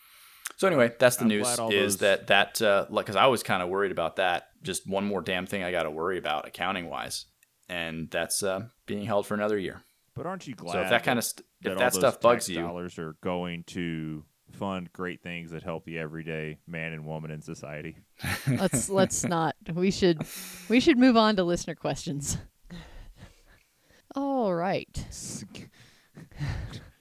So anyway, that's the I'm news. Is those- that that uh, like because I was kind of worried about that. Just one more damn thing I got to worry about accounting wise, and that's uh, being held for another year. But aren't you glad so if that kind of st- that if all that stuff bugs you, dollars are going to fund great things that help the everyday man and woman in society? let's let's not. We should we should move on to listener questions. All right.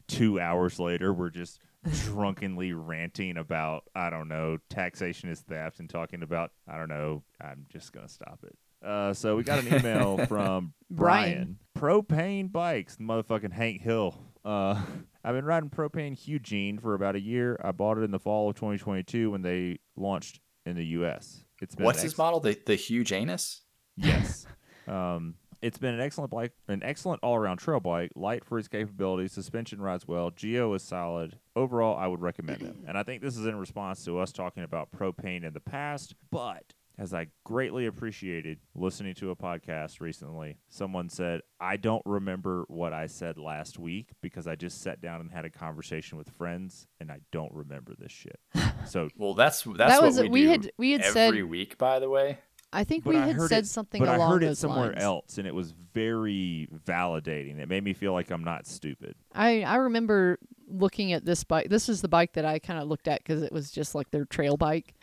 Two hours later, we're just drunkenly ranting about I don't know taxation is theft and talking about I don't know. I'm just gonna stop it. Uh, so we got an email from Brian. Brian. Propain bikes, motherfucking Hank Hill. Uh, I've been riding Propain Hugene for about a year. I bought it in the fall of 2022 when they launched in the U.S. It's been what's an his model? The the huge anus. Yes. um, it's been an excellent bike, an excellent all-around trail bike. Light for its capabilities, suspension rides well, geo is solid. Overall, I would recommend them. And I think this is in response to us talking about Propain in the past, but as I greatly appreciated listening to a podcast recently, someone said, I don't remember what I said last week because I just sat down and had a conversation with friends and I don't remember this shit. So Well, that's that's that what was we, we do had we had every said. week. By the way, I think but we I had heard said it, something but along I heard it somewhere lines. else, and it was very validating. It made me feel like I'm not stupid. I I remember looking at this bike. This is the bike that I kind of looked at because it was just like their trail bike,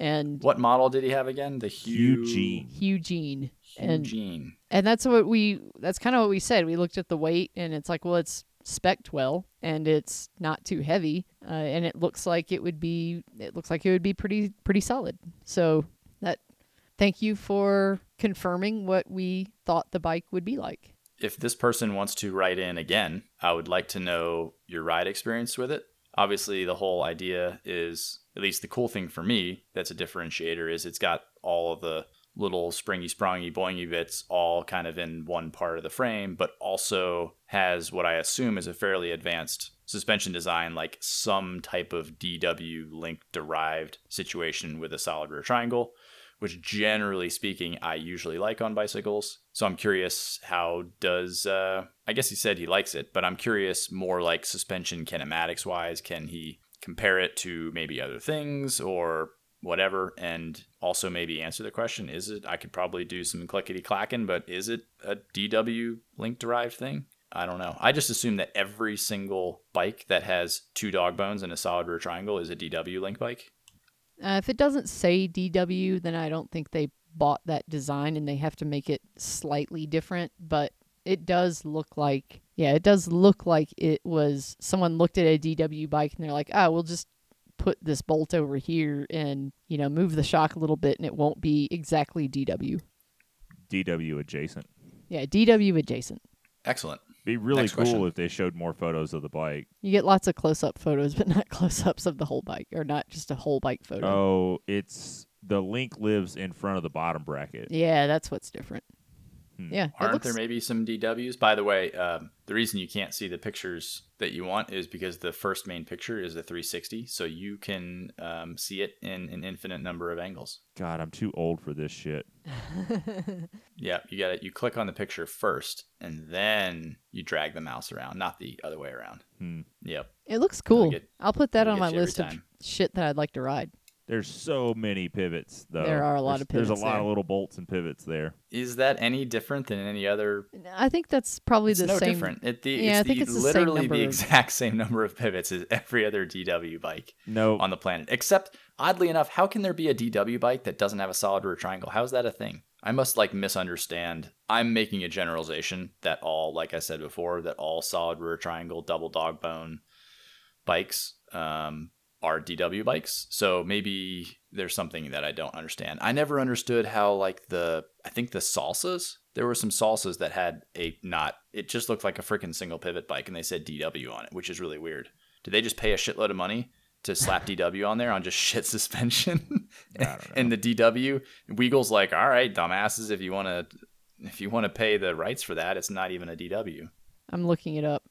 and what model did he have again? The Hu- Hugene. Hugene. And Hugene. and that's what we that's kind of what we said. We looked at the weight and it's like, well, it's specced well and it's not too heavy, uh, and it looks like it would be it looks like it would be pretty pretty solid. So that thank you for confirming what we thought the bike would be like. if this person wants to write in again, I would like to know your ride experience with it. Obviously, the whole idea is, at least the cool thing for me that's a differentiator, is it's got all of the little springy, sprongy, boingy bits all kind of in one part of the frame, but also has what I assume is a fairly advanced suspension design, like some type of DW link derived situation with a solid rear triangle which generally speaking I usually like on bicycles. So I'm curious how does uh I guess he said he likes it, but I'm curious more like suspension kinematics wise, can he compare it to maybe other things or whatever and also maybe answer the question is it I could probably do some clickety clacking, but is it a DW link derived thing? I don't know. I just assume that every single bike that has two dog bones and a solid rear triangle is a DW link bike. Uh, if it doesn't say DW, then I don't think they bought that design and they have to make it slightly different. But it does look like, yeah, it does look like it was someone looked at a DW bike and they're like, oh, we'll just put this bolt over here and, you know, move the shock a little bit and it won't be exactly DW. DW adjacent. Yeah, DW adjacent. Excellent. Be really Next cool question. if they showed more photos of the bike. You get lots of close up photos, but not close ups of the whole bike or not just a whole bike photo. Oh, it's the link lives in front of the bottom bracket. Yeah, that's what's different. Hmm. Yeah, it Aren't looks, there maybe some DWs? By the way, um, the reason you can't see the pictures that you want is because the first main picture is the 360, so you can um, see it in an infinite number of angles. God, I'm too old for this shit. Yeah, you got it. You click on the picture first, and then you drag the mouse around, not the other way around. Hmm. Yep. it looks cool. get- I'll put that on my list of time. shit that I'd like to ride. There's so many pivots, though. There are a lot There's- of pivots. There's a lot there. of little bolts and pivots there. Is that any different than any other? I think that's probably It's the no same. different. It, the, Yeah, I it's think the, it's the same literally number the exact same number of pivots as every other DW bike No, on the planet. Except, oddly enough, how can there be a DW bike that doesn't have a solid rear triangle? How is that a thing? I must like misunderstand. I'm making a generalization that all, like I said before, that all solid rear triangle double dog bone bikes um, are DW bikes. So maybe there's something that I don't understand. I never understood how like the I think the salsas. There were some salsas that had a not. It just looked like a freaking single pivot bike, and they said DW on it, which is really weird. Did they just pay a shitload of money to slap DW on there on just shit suspension? I and the DW Weagle's like, all right, dumbasses, if you want to, if you want to pay the rights for that, it's not even a DW. I'm looking it up.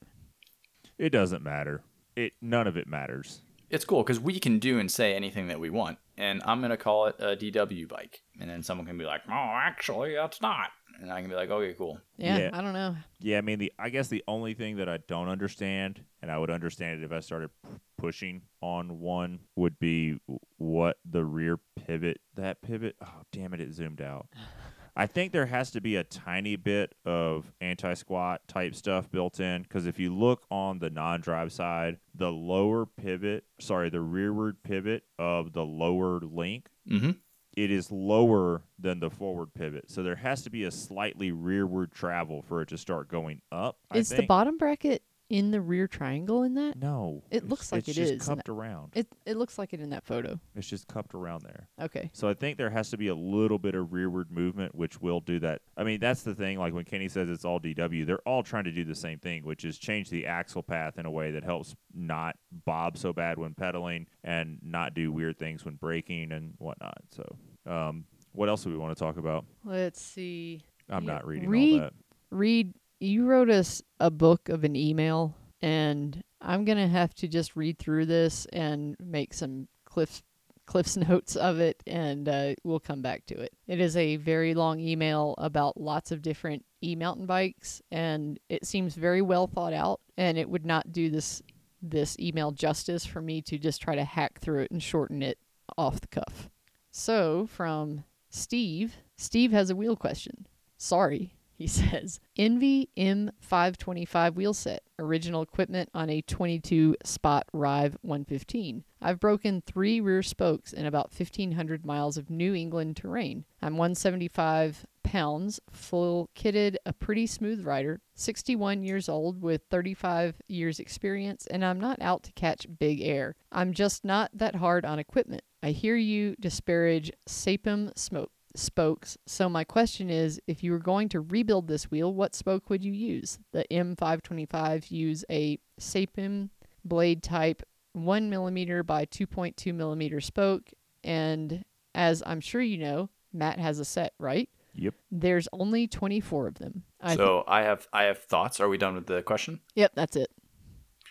it doesn't matter. It none of it matters. It's cool because we can do and say anything that we want, and I'm gonna call it a DW bike, and then someone can be like, oh, actually, that's not, and I can be like, okay, cool. Yeah, Yeah. I don't know. Yeah, I mean the I guess the only thing that I don't understand, and I would understand it if I started p- pushing on one, would be what the rear pivot. That pivot. Oh damn it! It zoomed out. I think there has to be a tiny bit of anti-squat type stuff built in because if you look on the non-drive side, the lower pivot, sorry, the rearward pivot of the lower link Mm-hmm. it is lower than the forward pivot. So there has to be a slightly rearward travel for it to start going up. I Is the bottom bracket in the rear triangle in that? No. It it's- looks like it's it just is in cupped around. It it looks like it in that photo. It's just cupped around there. Okay. So I think there has to be a little bit of rearward movement, which will do that. I mean, that's the thing. Like when Kenny says it's all DW, they're all trying to do the same thing, which is change the axle path in a way that helps not bob so bad when pedaling and not do weird things when braking and whatnot. So, um, what else do we want to talk about? Let's see. I'm Yeah, not reading read- all that. Read, you wrote us a book of an email, and I'm gonna have to just read through this and make some cliff cliff's notes of it, and uh, we'll come back to it. It is a very long email about lots of different e mountain bikes, and it seems very well thought out. And it would not do this this email justice for me to just try to hack through it and shorten it off the cuff. So from Steve, Steve has a wheel question. Sorry, he says. Enve M525 wheel set. Original equipment on a 22 spot Ryve 115. I've broken three rear spokes in about 1,500 miles of New England terrain. I'm 175 pounds, full kitted, a pretty smooth rider, 61 years old with 35 years experience, and I'm not out to catch big air. I'm just not that hard on equipment. I hear you disparage Sapim smoke spokes. So my question is, if you were going to rebuild this wheel, what spoke would you use? The M525 use a Sapim blade type 1 millimeter by 2.2 millimeter spoke, and as I'm sure you know, Matt has a set, right? Yep. There's only 24 of them. I thi- so I have I have thoughts. Are we done with the question? yep, that's it.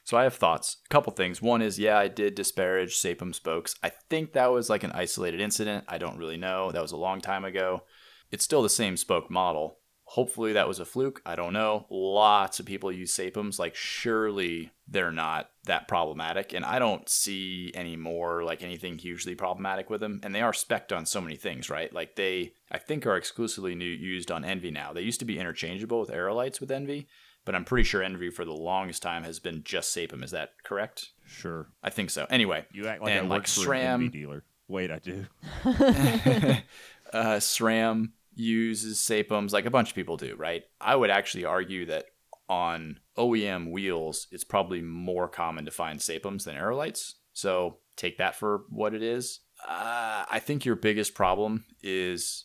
So I have thoughts. A couple things. One is, yeah, I did disparage Sapim spokes. I think that was like an isolated incident. I don't really know. That was a long time ago. It's still the same spoke model. Hopefully that was a fluke. I don't know. Lots of people use Sapims. Like, surely they're not that problematic. And I don't see any more like anything hugely problematic with them. And they are specced on so many things, right? Like, they, I think, are exclusively new, used on Enve now. They used to be interchangeable with Aerolites with Enve but I'm pretty sure Enve for the longest time has been just Sapim. Is that correct? Sure. I think so. Anyway, You act like And I like work for SRAM. an dealer. Wait, I do. uh, SRAM uses Sapims like a bunch of people do, right? I would actually argue that on OEM wheels, it's probably more common to find Sapims than Aerolites. So take that for what it is. Uh, I think your biggest problem is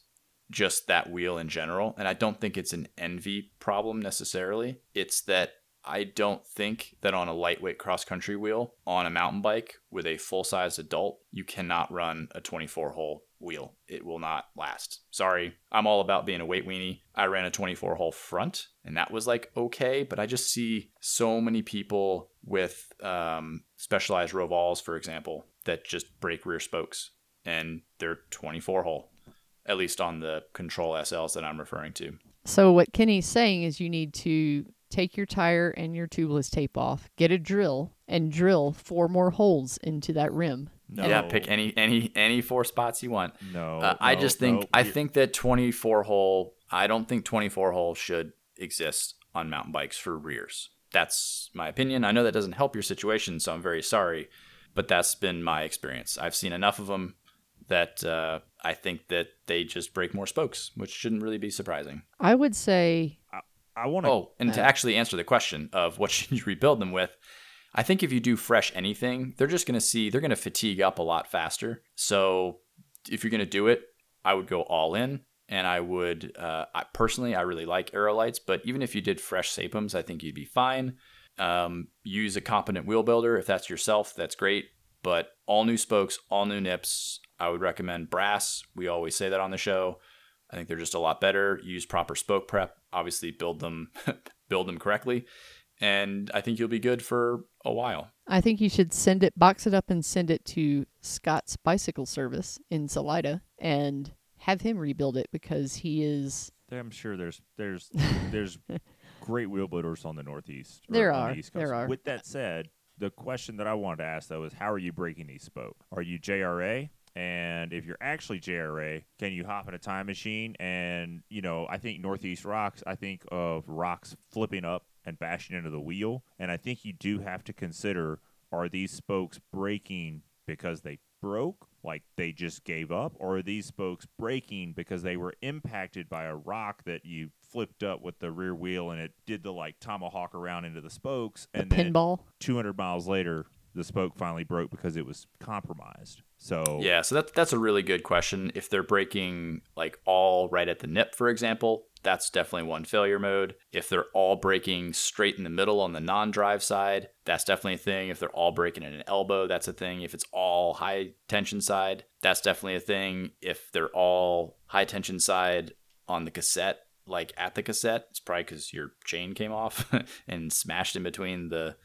just that wheel in general. And I don't think it's an Enve problem necessarily. It's that I don't think that on a lightweight cross country wheel on a mountain bike with a full size adult, you cannot run a 24 hole wheel. It will not last. Sorry, I'm all about being a weight weenie. I ran a 24 hole front and that was like okay, but I just see so many people with um, specialized Rovals, for example, that just break rear spokes and they're 24 hole, at least on the control SLs that I'm referring to. So what Kenny's saying is you need to take your tire and your tubeless tape off, get a drill, and drill four more holes into that rim. No. Yeah, pick any any any four spots you want. No. Uh, I no, just think no. I think that 24 hole. I don't think 24 hole should exist on mountain bikes for rears. That's my opinion. I know that doesn't help your situation, so I'm very sorry, but that's been my experience. I've seen enough of them that uh, I think that they just break more spokes, which shouldn't really be surprising. I would say I want to. Oh, and to actually answer the question of what should you rebuild them with, I think if you do fresh anything, they're just going to see they're going to fatigue up a lot faster. So if you're going to do it, I would go all in. And I would, uh, I, personally, I really like Aerolites, but even if you did fresh Sapims, I think you'd be fine. Um, use a competent wheel builder. If that's yourself, that's great. But all new spokes, all new nips. I would recommend brass. We always say that on the show. I think they're just a lot better. Use proper spoke prep. Obviously, build them, build them correctly, and I think you'll be good for a while. I think you should send it, box it up, and send it to Scott's Bicycle Service in Salida and have him rebuild it because he is. I'm sure there's there's there's great wheel builders on the northeast. There are, The East there are. With that said, the question that I wanted to ask though is how are you breaking these spoke? Are you JRA? And if you're actually JRA, can you hop in a time machine? And you know, I think Northeast rocks. I think of rocks flipping up and bashing into the wheel. And I think you do have to consider: are these spokes breaking because they broke, like they just gave up, or are these spokes breaking because they were impacted by a rock that you flipped up with the rear wheel and it did the like tomahawk around into the spokes, The and then pinball. 200 miles later, the spoke finally broke because it was compromised. So Yeah, so that's that's a really good question. If they're breaking like all right at the nip, for example, that's definitely one failure mode. If they're all breaking straight in the middle on the non-drive side, that's definitely a thing. If they're all breaking at an elbow, that's a thing. If it's all high tension side, that's definitely a thing. If they're all high tension side on the cassette, like at the cassette, it's probably because your chain came off and smashed in between the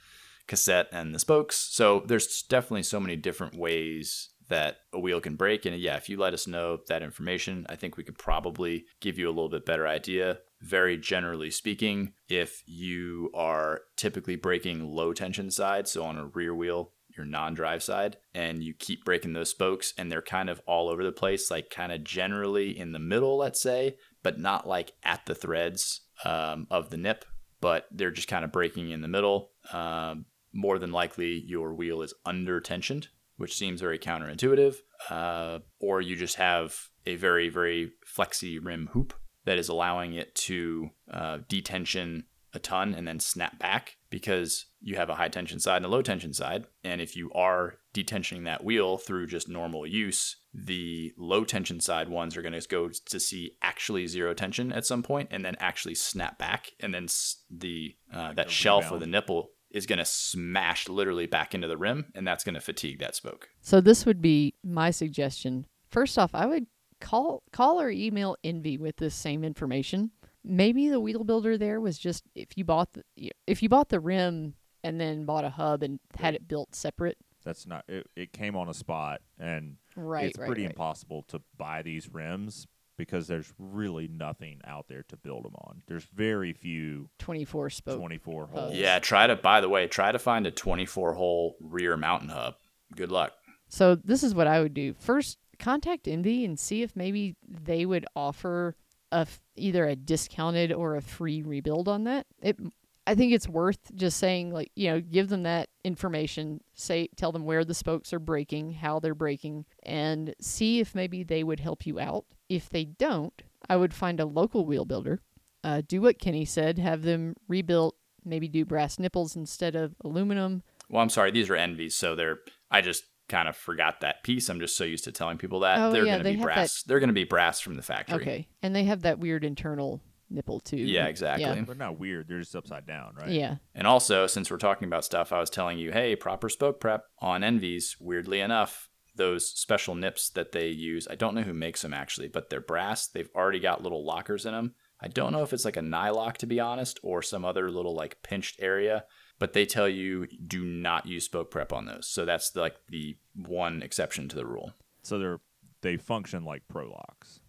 cassette and the spokes. So there's definitely so many different ways that a wheel can break. And yeah, if you let us know that information, I think we could probably give you a little bit better idea. Very generally speaking, if you are typically breaking low tension side, so on a rear wheel, your non drive side, and you keep breaking those spokes and they're kind of all over the place, like kind of generally in the middle, let's say, but not like at the threads um, of the nip, but they're just kind of breaking in the middle. Um, more than likely, your wheel is under tensioned, which seems very counterintuitive. Uh, or you just have a very, very flexy rim hoop that is allowing it to uh, detension a ton and then snap back because you have a high tension side and a low tension side. And if you are detensioning that wheel through just normal use, the low tension side ones are going to go to see actually zero tension at some point and then actually snap back. And then the uh, that shelf rebound. the nipple is going to smash literally back into the rim and that's going to fatigue that spoke. So this would be my suggestion. First off, I would call call or email Enve with this same information. Maybe the wheel builder there was just if you bought the if you bought the rim and then bought a hub and had it built separate. that's not. It, it came on a spot, and Right, it's right, pretty right. impossible to buy these rims because there's really nothing out there to build them on. There's very few 24 spoke. 24 Uh, holes. Yeah, try to, by the way, try to find a 24 hole rear mountain hub. Good luck. So this is what I would do. First, contact Enve and see if maybe they would offer a f- either a discounted or a free rebuild on that. It I think it's worth just saying like, you know, give them that information, say tell them where the spokes are breaking, how they're breaking, and see if maybe they would help you out. If they don't, I would find a local wheel builder. Uh, do what Kenny said, have them rebuilt, maybe do brass nipples instead of aluminum. Well, I'm sorry, these are Enves, so they're. I just kind of forgot that piece. I'm just so used to telling people that Oh, they're yeah, going to they be have brass. They're going to be brass from the factory. Okay. And they have that weird internal nipple too. Yeah, exactly. Yeah. They're not weird. They're just upside down, right? Yeah. And also, since we're talking about stuff, I was telling you, hey, proper spoke prep on Enves. Weirdly enough, those special nips that they use, I don't know who makes them actually, but they're brass. They've already got little lockers in them. I don't know if it's like a nylock to be honest, or some other little like pinched area, but they tell you do not use spoke prep on those. So that's like the one exception to the rule. So they're they function like pro locks.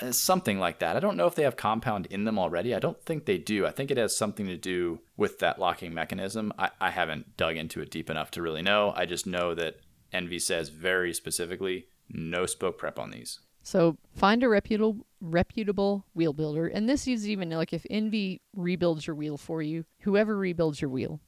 Uh, something like that. I don't know if they have compound in them already. I don't think they do. I think it has something to do with that locking mechanism. I, I haven't dug into it deep enough to really know. I just know that Enve says very specifically no spoke prep on these. So find a reputable reputable wheel builder, and this is even like if Enve rebuilds your wheel for you, whoever rebuilds your wheel,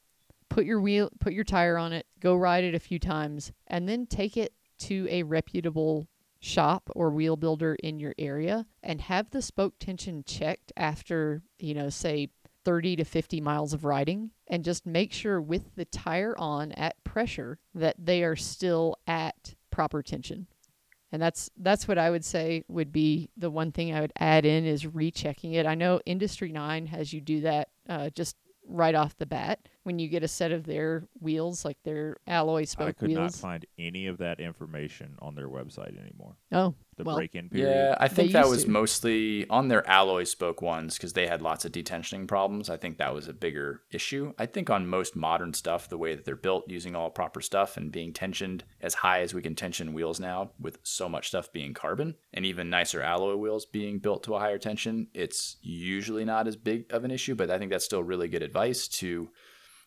put your wheel, put your tire on it, go ride it a few times, and then take it to a reputable shop or wheel builder in your area, and have the spoke tension checked after you know say 30 to 50 miles of riding and just make sure with the tire on at pressure that they are still at proper tension. And that's that's what I would say would be the one thing I would add in is rechecking it. I know Industry Nine has you do that uh, just right off the bat when you get a set of their wheels, like their alloy spoke wheels? I spoke could not find any of that information on their website anymore. oh, The Well, break-in period. Yeah, I think that was to. mostly on their alloy spoke ones because they had lots of detensioning problems. I think that was a bigger issue. I think on most modern stuff, the way that they're built, using all proper stuff and being tensioned as high as we can tension wheels now, with so much stuff being carbon and even nicer alloy wheels being built to a higher tension, it's usually not as big of an issue. But I think that's still really good advice to,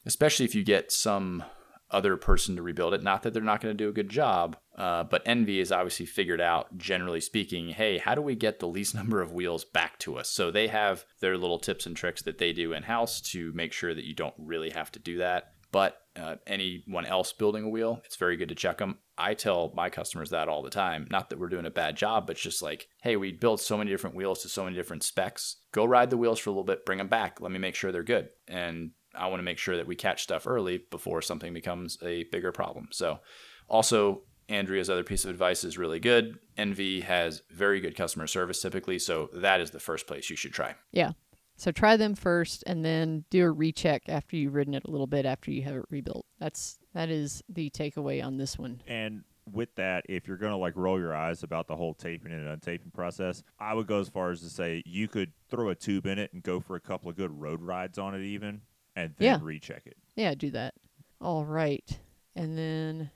especially if you get some other person to rebuild it. Not that they're not going to do a good job, uh, but Enve has obviously figured out, generally speaking, hey, how do we get the least number of wheels back to us? So they have their little tips and tricks that they do in house to make sure that you don't really have to do that. But uh, anyone else building a wheel, it's very good to check them. I tell my customers that all the time. Not that we're doing a bad job, but it's just like, hey, we build so many different wheels to so many different specs. Go ride the wheels for a little bit, bring them back. Let me make sure they're good. And I want to make sure that we catch stuff early before something becomes a bigger problem. So, also, Andrea's other piece of advice is really good. Enve has very good customer service typically, so that is the first place you should try. yeah. So try them first, and then do a recheck after you've ridden it a little bit after you have it rebuilt. That's that is the takeaway on this one. And with that, if you're gonna like roll your eyes about the whole taping and untaping process, I would go as far as to say you could throw a tube in it and go for a couple of good road rides on it, even, and then Yeah. recheck it. Yeah, do that. All right. And then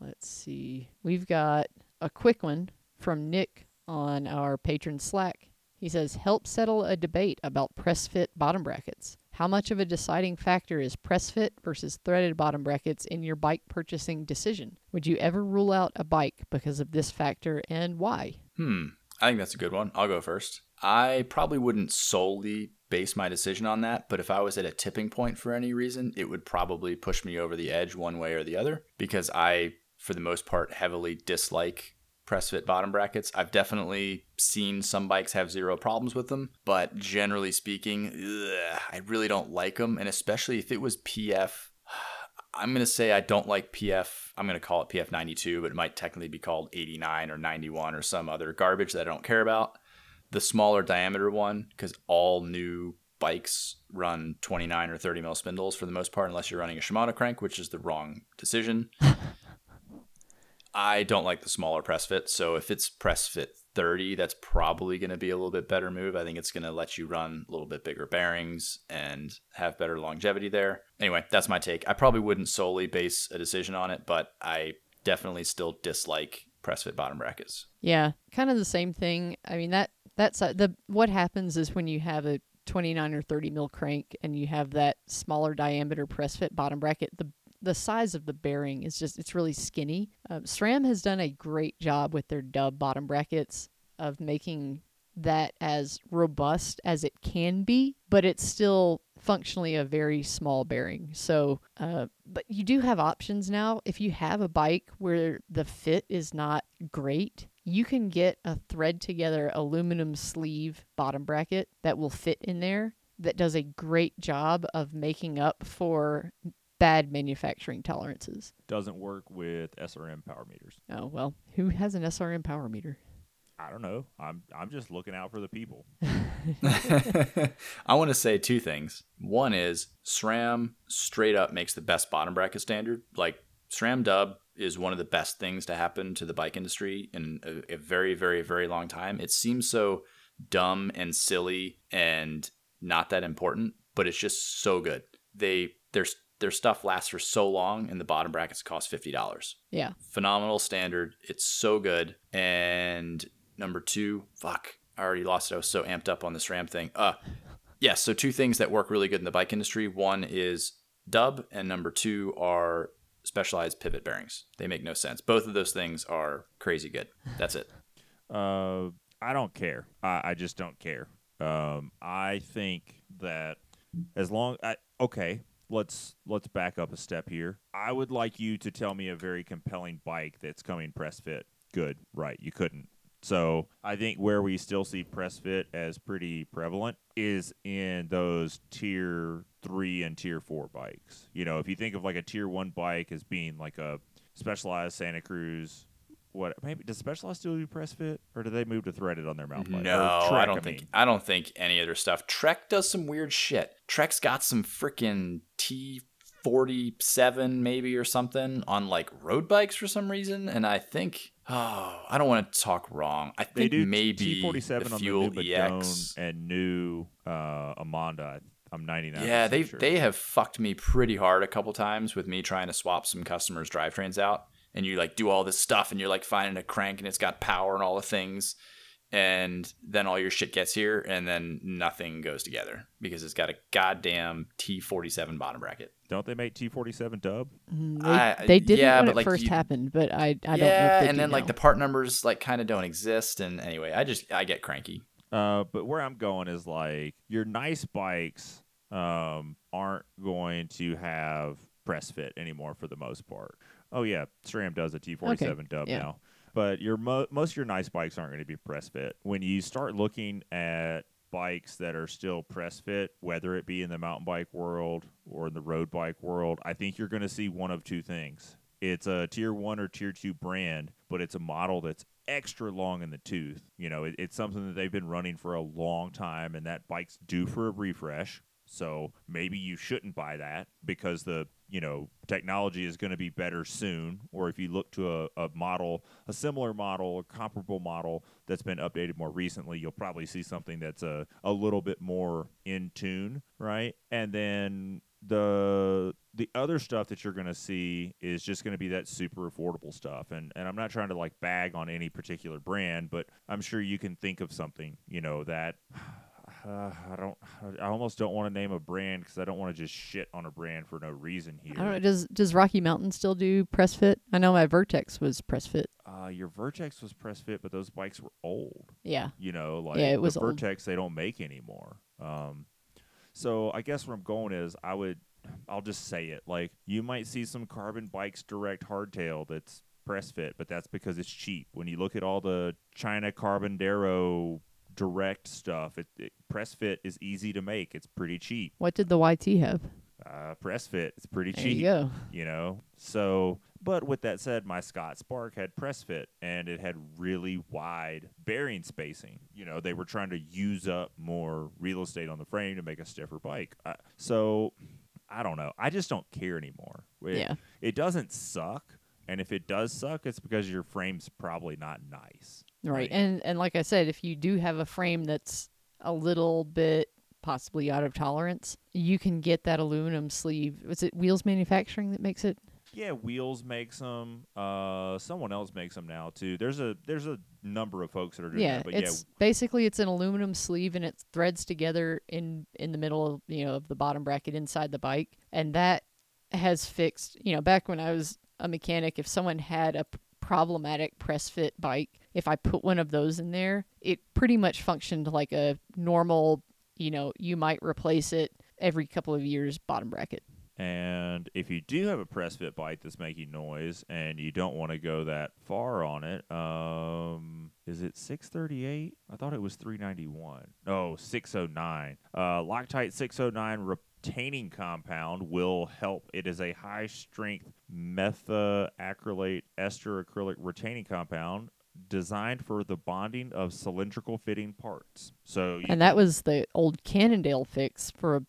let's see. We've got a quick one from Nick on our patron Slack. He says, Help settle a debate about press fit bottom brackets. How much of a deciding factor is press fit versus threaded bottom brackets in your bike purchasing decision? Would you ever rule out a bike because of this factor and why? Hmm. I think that's a good one. I'll go first. I probably wouldn't solely base my decision on that, but if I was at a tipping point for any reason, it would probably push me over the edge one way or the other because I, for the most part, heavily dislike press fit bottom brackets. I've definitely seen some bikes have zero problems with them, but generally speaking, ugh, I really don't like them. And especially if it was PF, I'm going to say I don't like PF. I'm going to call it PF 92, but it might technically be called 89 or 91 or some other garbage that I don't care about. The smaller diameter one, because all new bikes run 29 or 30 mil spindles for the most part, unless you're running a Shimano crank, which is the wrong decision. I don't like the smaller press fit. So if it's press fit 30, that's probably going to be a little bit better move. I think it's going to let you run a little bit bigger bearings and have better longevity there. Anyway, that's my take. I probably wouldn't solely base a decision on it, but I definitely still dislike press fit bottom brackets. Yeah, kind of the same thing. I mean that that's uh, the what happens is when you have a 29 or 30 mil crank and you have that smaller diameter press fit bottom bracket, the the size of the bearing is just it's really skinny. Um, SRAM has done a great job with their dub bottom brackets of making that as robust as it can be, but it's still functionally a very small bearing. So, uh, but you do have options now. If you have a bike where the fit is not great, you can get a thread together aluminum sleeve bottom bracket that will fit in there that does a great job of making up for bad manufacturing tolerances. Doesn't work with SRM power meters. Oh, well, who has an SRM power meter? I don't know. I'm I'm just looking out for the people. I want to say two things. One is SRAM straight up makes the best bottom bracket standard. Like SRAM dub is one of the best things to happen to the bike industry in a, a very, very, very long time. It seems so dumb and silly and not that important, but it's just so good. They their their stuff lasts for so long, and the bottom brackets cost fifty dollars. Yeah. Phenomenal standard. It's so good. And number two, fuck, I already lost it. I was so amped up on this SRAM thing. Uh, yeah. So two things that work really good in the bike industry. One is dub, and number two are specialized pivot bearings. They make no sense. Both of those things are crazy good. That's it. Uh, I don't care. I, I just don't care. Um, I think that as long, I, okay, let's let's back up a step here. I would like you to tell me a very compelling bike that's coming press fit. Good, right? You couldn't. So I think where we still see press fit as pretty prevalent is in those tier three and tier four bikes. You know, if you think of like a tier one bike as being like a specialized Santa Cruz. What maybe does Specialized still do press fit, or do they move to threaded on their mountain bike? No, Trek, I don't think mean. I don't think any other stuff. Trek does some weird shit. Trek's got some freaking T forty seven maybe or something on like road bikes for some reason, and I think oh I don't want to talk wrong. I They think do maybe T forty seven the on the new EX. Madone and new uh, Emonda. I'm 99. Yeah, they sure. they have fucked me pretty hard a couple times with me trying to swap some customers' drivetrains out, and you like do all this stuff, and you're like finding a crank, and it's got power and all the things, and then all your shit gets here, and then nothing goes together because it's got a goddamn T47 bottom bracket. don't they make T forty seven dub? Mm, They, I- they didn't yeah, when but, it like, first you- happened, but I, I don't know. Yeah, and do then like the part numbers like kind of don't exist, and anyway, I just I get cranky. Uh, but where I'm going is like your nice bikes um, aren't going to have press fit anymore for the most part. Oh yeah, SRAM does a T47 dub yeah. now, but your mo- most of your nice bikes aren't going to be press fit. When you start looking at bikes that are still press fit, whether it be in the mountain bike world or in the road bike world, I think you're going to see one of two things. It's a tier one or tier two brand, but it's a model that's extra long in the tooth. You know, it, it's something that they've been running for a long time, and that bike's due for a refresh. So maybe you shouldn't buy that because the you know technology is going to be better soon. Or if you look to a, a model, a similar model, a comparable model that's been updated more recently, you'll probably see something that's a, a little bit more in tune, right? And then the the other stuff that you're going to see is just going to be that super affordable stuff and and I'm not trying to like bag on any particular brand but I'm sure you can think of something you know that uh, I don't I almost don't want to name a brand cuz I don't want to just shit on a brand for no reason here. I don't know. Does does Rocky Mountain still do press fit? I know my Vertex was press fit. Uh, your Vertex was press fit but those bikes were old. Yeah. you know like Yeah, it was the old. vertex they don't make anymore um so i guess where i'm going is i would i'll just say it like you might see some carbon bikes direct hardtail that's press fit but that's because it's cheap. When you look at all the china carbon darrow direct stuff it, it press fit is easy to make. It's pretty cheap. What did the YT have? uh, press fit it's pretty There cheap you go. you know? So but with that said my scott spark had press fit and it had really wide bearing spacing. You know they were trying to use up more real estate on the frame to make a stiffer bike. Uh, so i don't know i just don't care anymore it, Yeah. it doesn't suck and if it does suck it's because your frame's probably not nice Right. And and like I said, if you do have a frame that's a little bit possibly out of tolerance, you can get that aluminum sleeve. Was it Wheels Manufacturing that makes it? yeah wheels makes them uh someone else makes them now too there's a there's a number of folks that are doing yeah, that but it's basically it's an aluminum sleeve and it threads together in in the middle of you know of the bottom bracket inside the bike, and that has fixed. You know, back when I was a mechanic, if someone had a problematic press fit bike, if I put one of those in there, it pretty much functioned like a normal. You know, you might replace it every couple of years bottom bracket. And if you do have a press fit bike that's making noise and you don't want to go that far on it, um, is it 638? I thought it was 391. No, 609. Uh, Loctite 609 retaining compound will help. It is a high strength methacrylate ester acrylic retaining compound designed for the bonding of cylindrical fitting parts. So you And that was the old Cannondale fix for a fit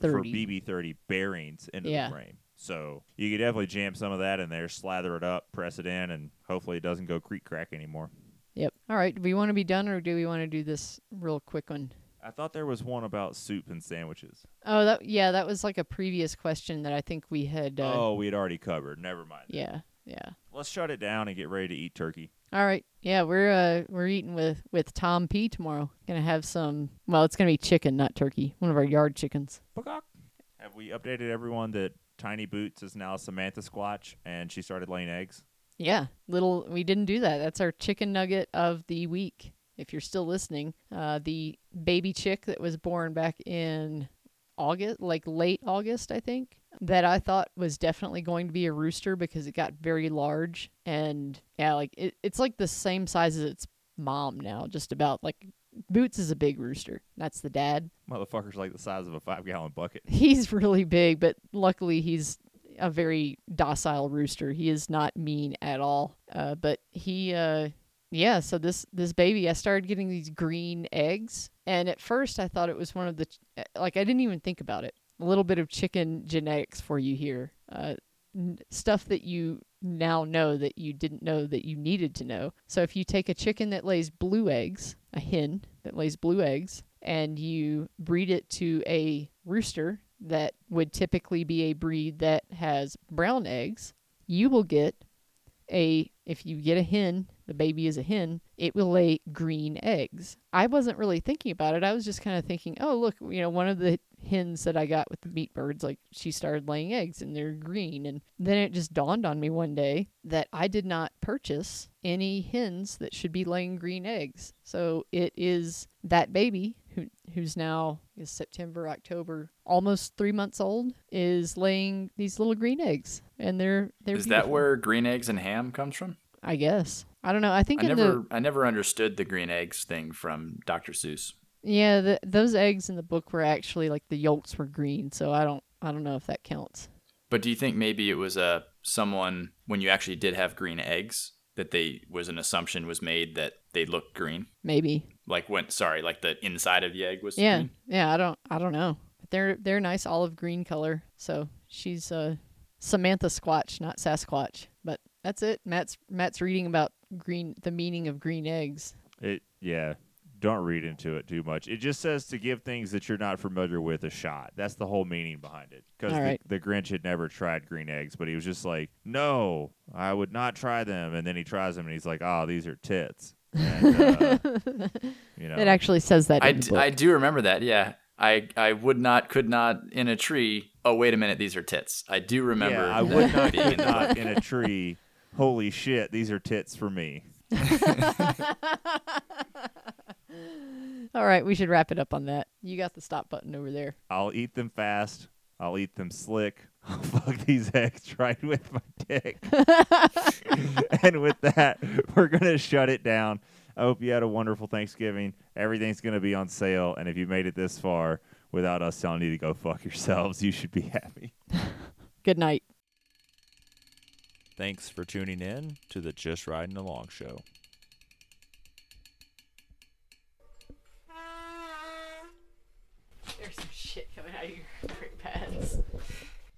for BB30. BB30 bearings into Yeah. the frame. So you could definitely jam some of that in there, slather it up, press it in, and hopefully it doesn't go creak crack anymore. Yep. All right. Do we want to be done or do we want to do this real quick one? I thought there was one about soup and sandwiches. Oh, that yeah, that was like a previous question that I think we had. Uh, oh, we had already covered. Never mind. Yeah. Yeah. Let's shut it down and get ready to eat turkey. All right. Yeah, we're uh we're eating with with Tom P tomorrow. Gonna have some. Well, it's gonna be chicken, not turkey. One of our yard chickens. Have we updated everyone that Tiny Boots is now Samantha Squatch and she started laying eggs? Yeah, little. We didn't do that. That's our chicken nugget of the week. If you're still listening, uh, the baby chick that was born back in August, like late August, I think, that I thought was definitely going to be a rooster because it got very large and yeah, like it, it's like the same size as its mom now, just about like Boots is a big rooster. That's the dad. Motherfucker's like the size of a five gallon bucket. He's really big, but luckily he's a very docile rooster. He is not mean at all. Uh, but he, uh, yeah. So this this baby, I started getting these green eggs, and at first I thought it was one of the uh, like I didn't even think about it. A little bit of chicken genetics for you here. Uh, n- stuff that you now know that you didn't know that you needed to know. So if you take a chicken that lays blue eggs, a hen that lays blue eggs, and you breed it to a rooster that would typically be a breed that has brown eggs, you will get a if you get a hen, the baby is a hen, it will lay green eggs. I wasn't really thinking about it. I was just kind of thinking, oh, look, you know, one of the hens that I got with the meat birds, like she started laying eggs and they're green. And then it just dawned on me one day that I did not purchase any hens that should be laying green eggs. So it is that baby who who's now is September, October, almost three months old, is laying these little green eggs. And they're they're Is that where green eggs and ham comes from? I guess. I don't know. I think I never the I never understood the green eggs thing from Dr. Seuss. yeah, the, those eggs in the book were actually like the yolks were green, so I don't I don't know if that counts. But do you think maybe it was a someone when you actually did have green eggs that they was an assumption was made that they looked green? Maybe. Like when sorry, like the inside of the egg was Yeah. green? Yeah, I don't I don't know. But they're they're nice olive green color. So she's uh Samantha Squatch, not Sasquatch. But that's it. Matt's Matt's reading about green the meaning of green eggs. It yeah. Don't read into it too much. It just says to give things that you're not familiar with a shot. That's the whole meaning behind it. Because the, right. the Grinch had never tried green eggs, but he was just like, "No, I would not try them." And then he tries them, and he's like, "Oh, these are tits." And, uh, you know, It actually says that I, in the d- book. I do remember that. Yeah. I I would not could not in a tree. Oh wait a minute, these are tits. I do remember. yeah, I would not being could not in a tree. Holy shit, these are tits for me. All right, we should wrap it up on that. You got the stop button over there. I'll eat them fast. I'll eat them slick. I'll fuck these eggs right with my dick. and with that, we're going to shut it down. I hope you had a wonderful Thanksgiving. Everything's going to be on sale. And if you made it this far without us telling you to go fuck yourselves, you should be happy. Good night. Thanks for tuning in to the Just Riding Along show.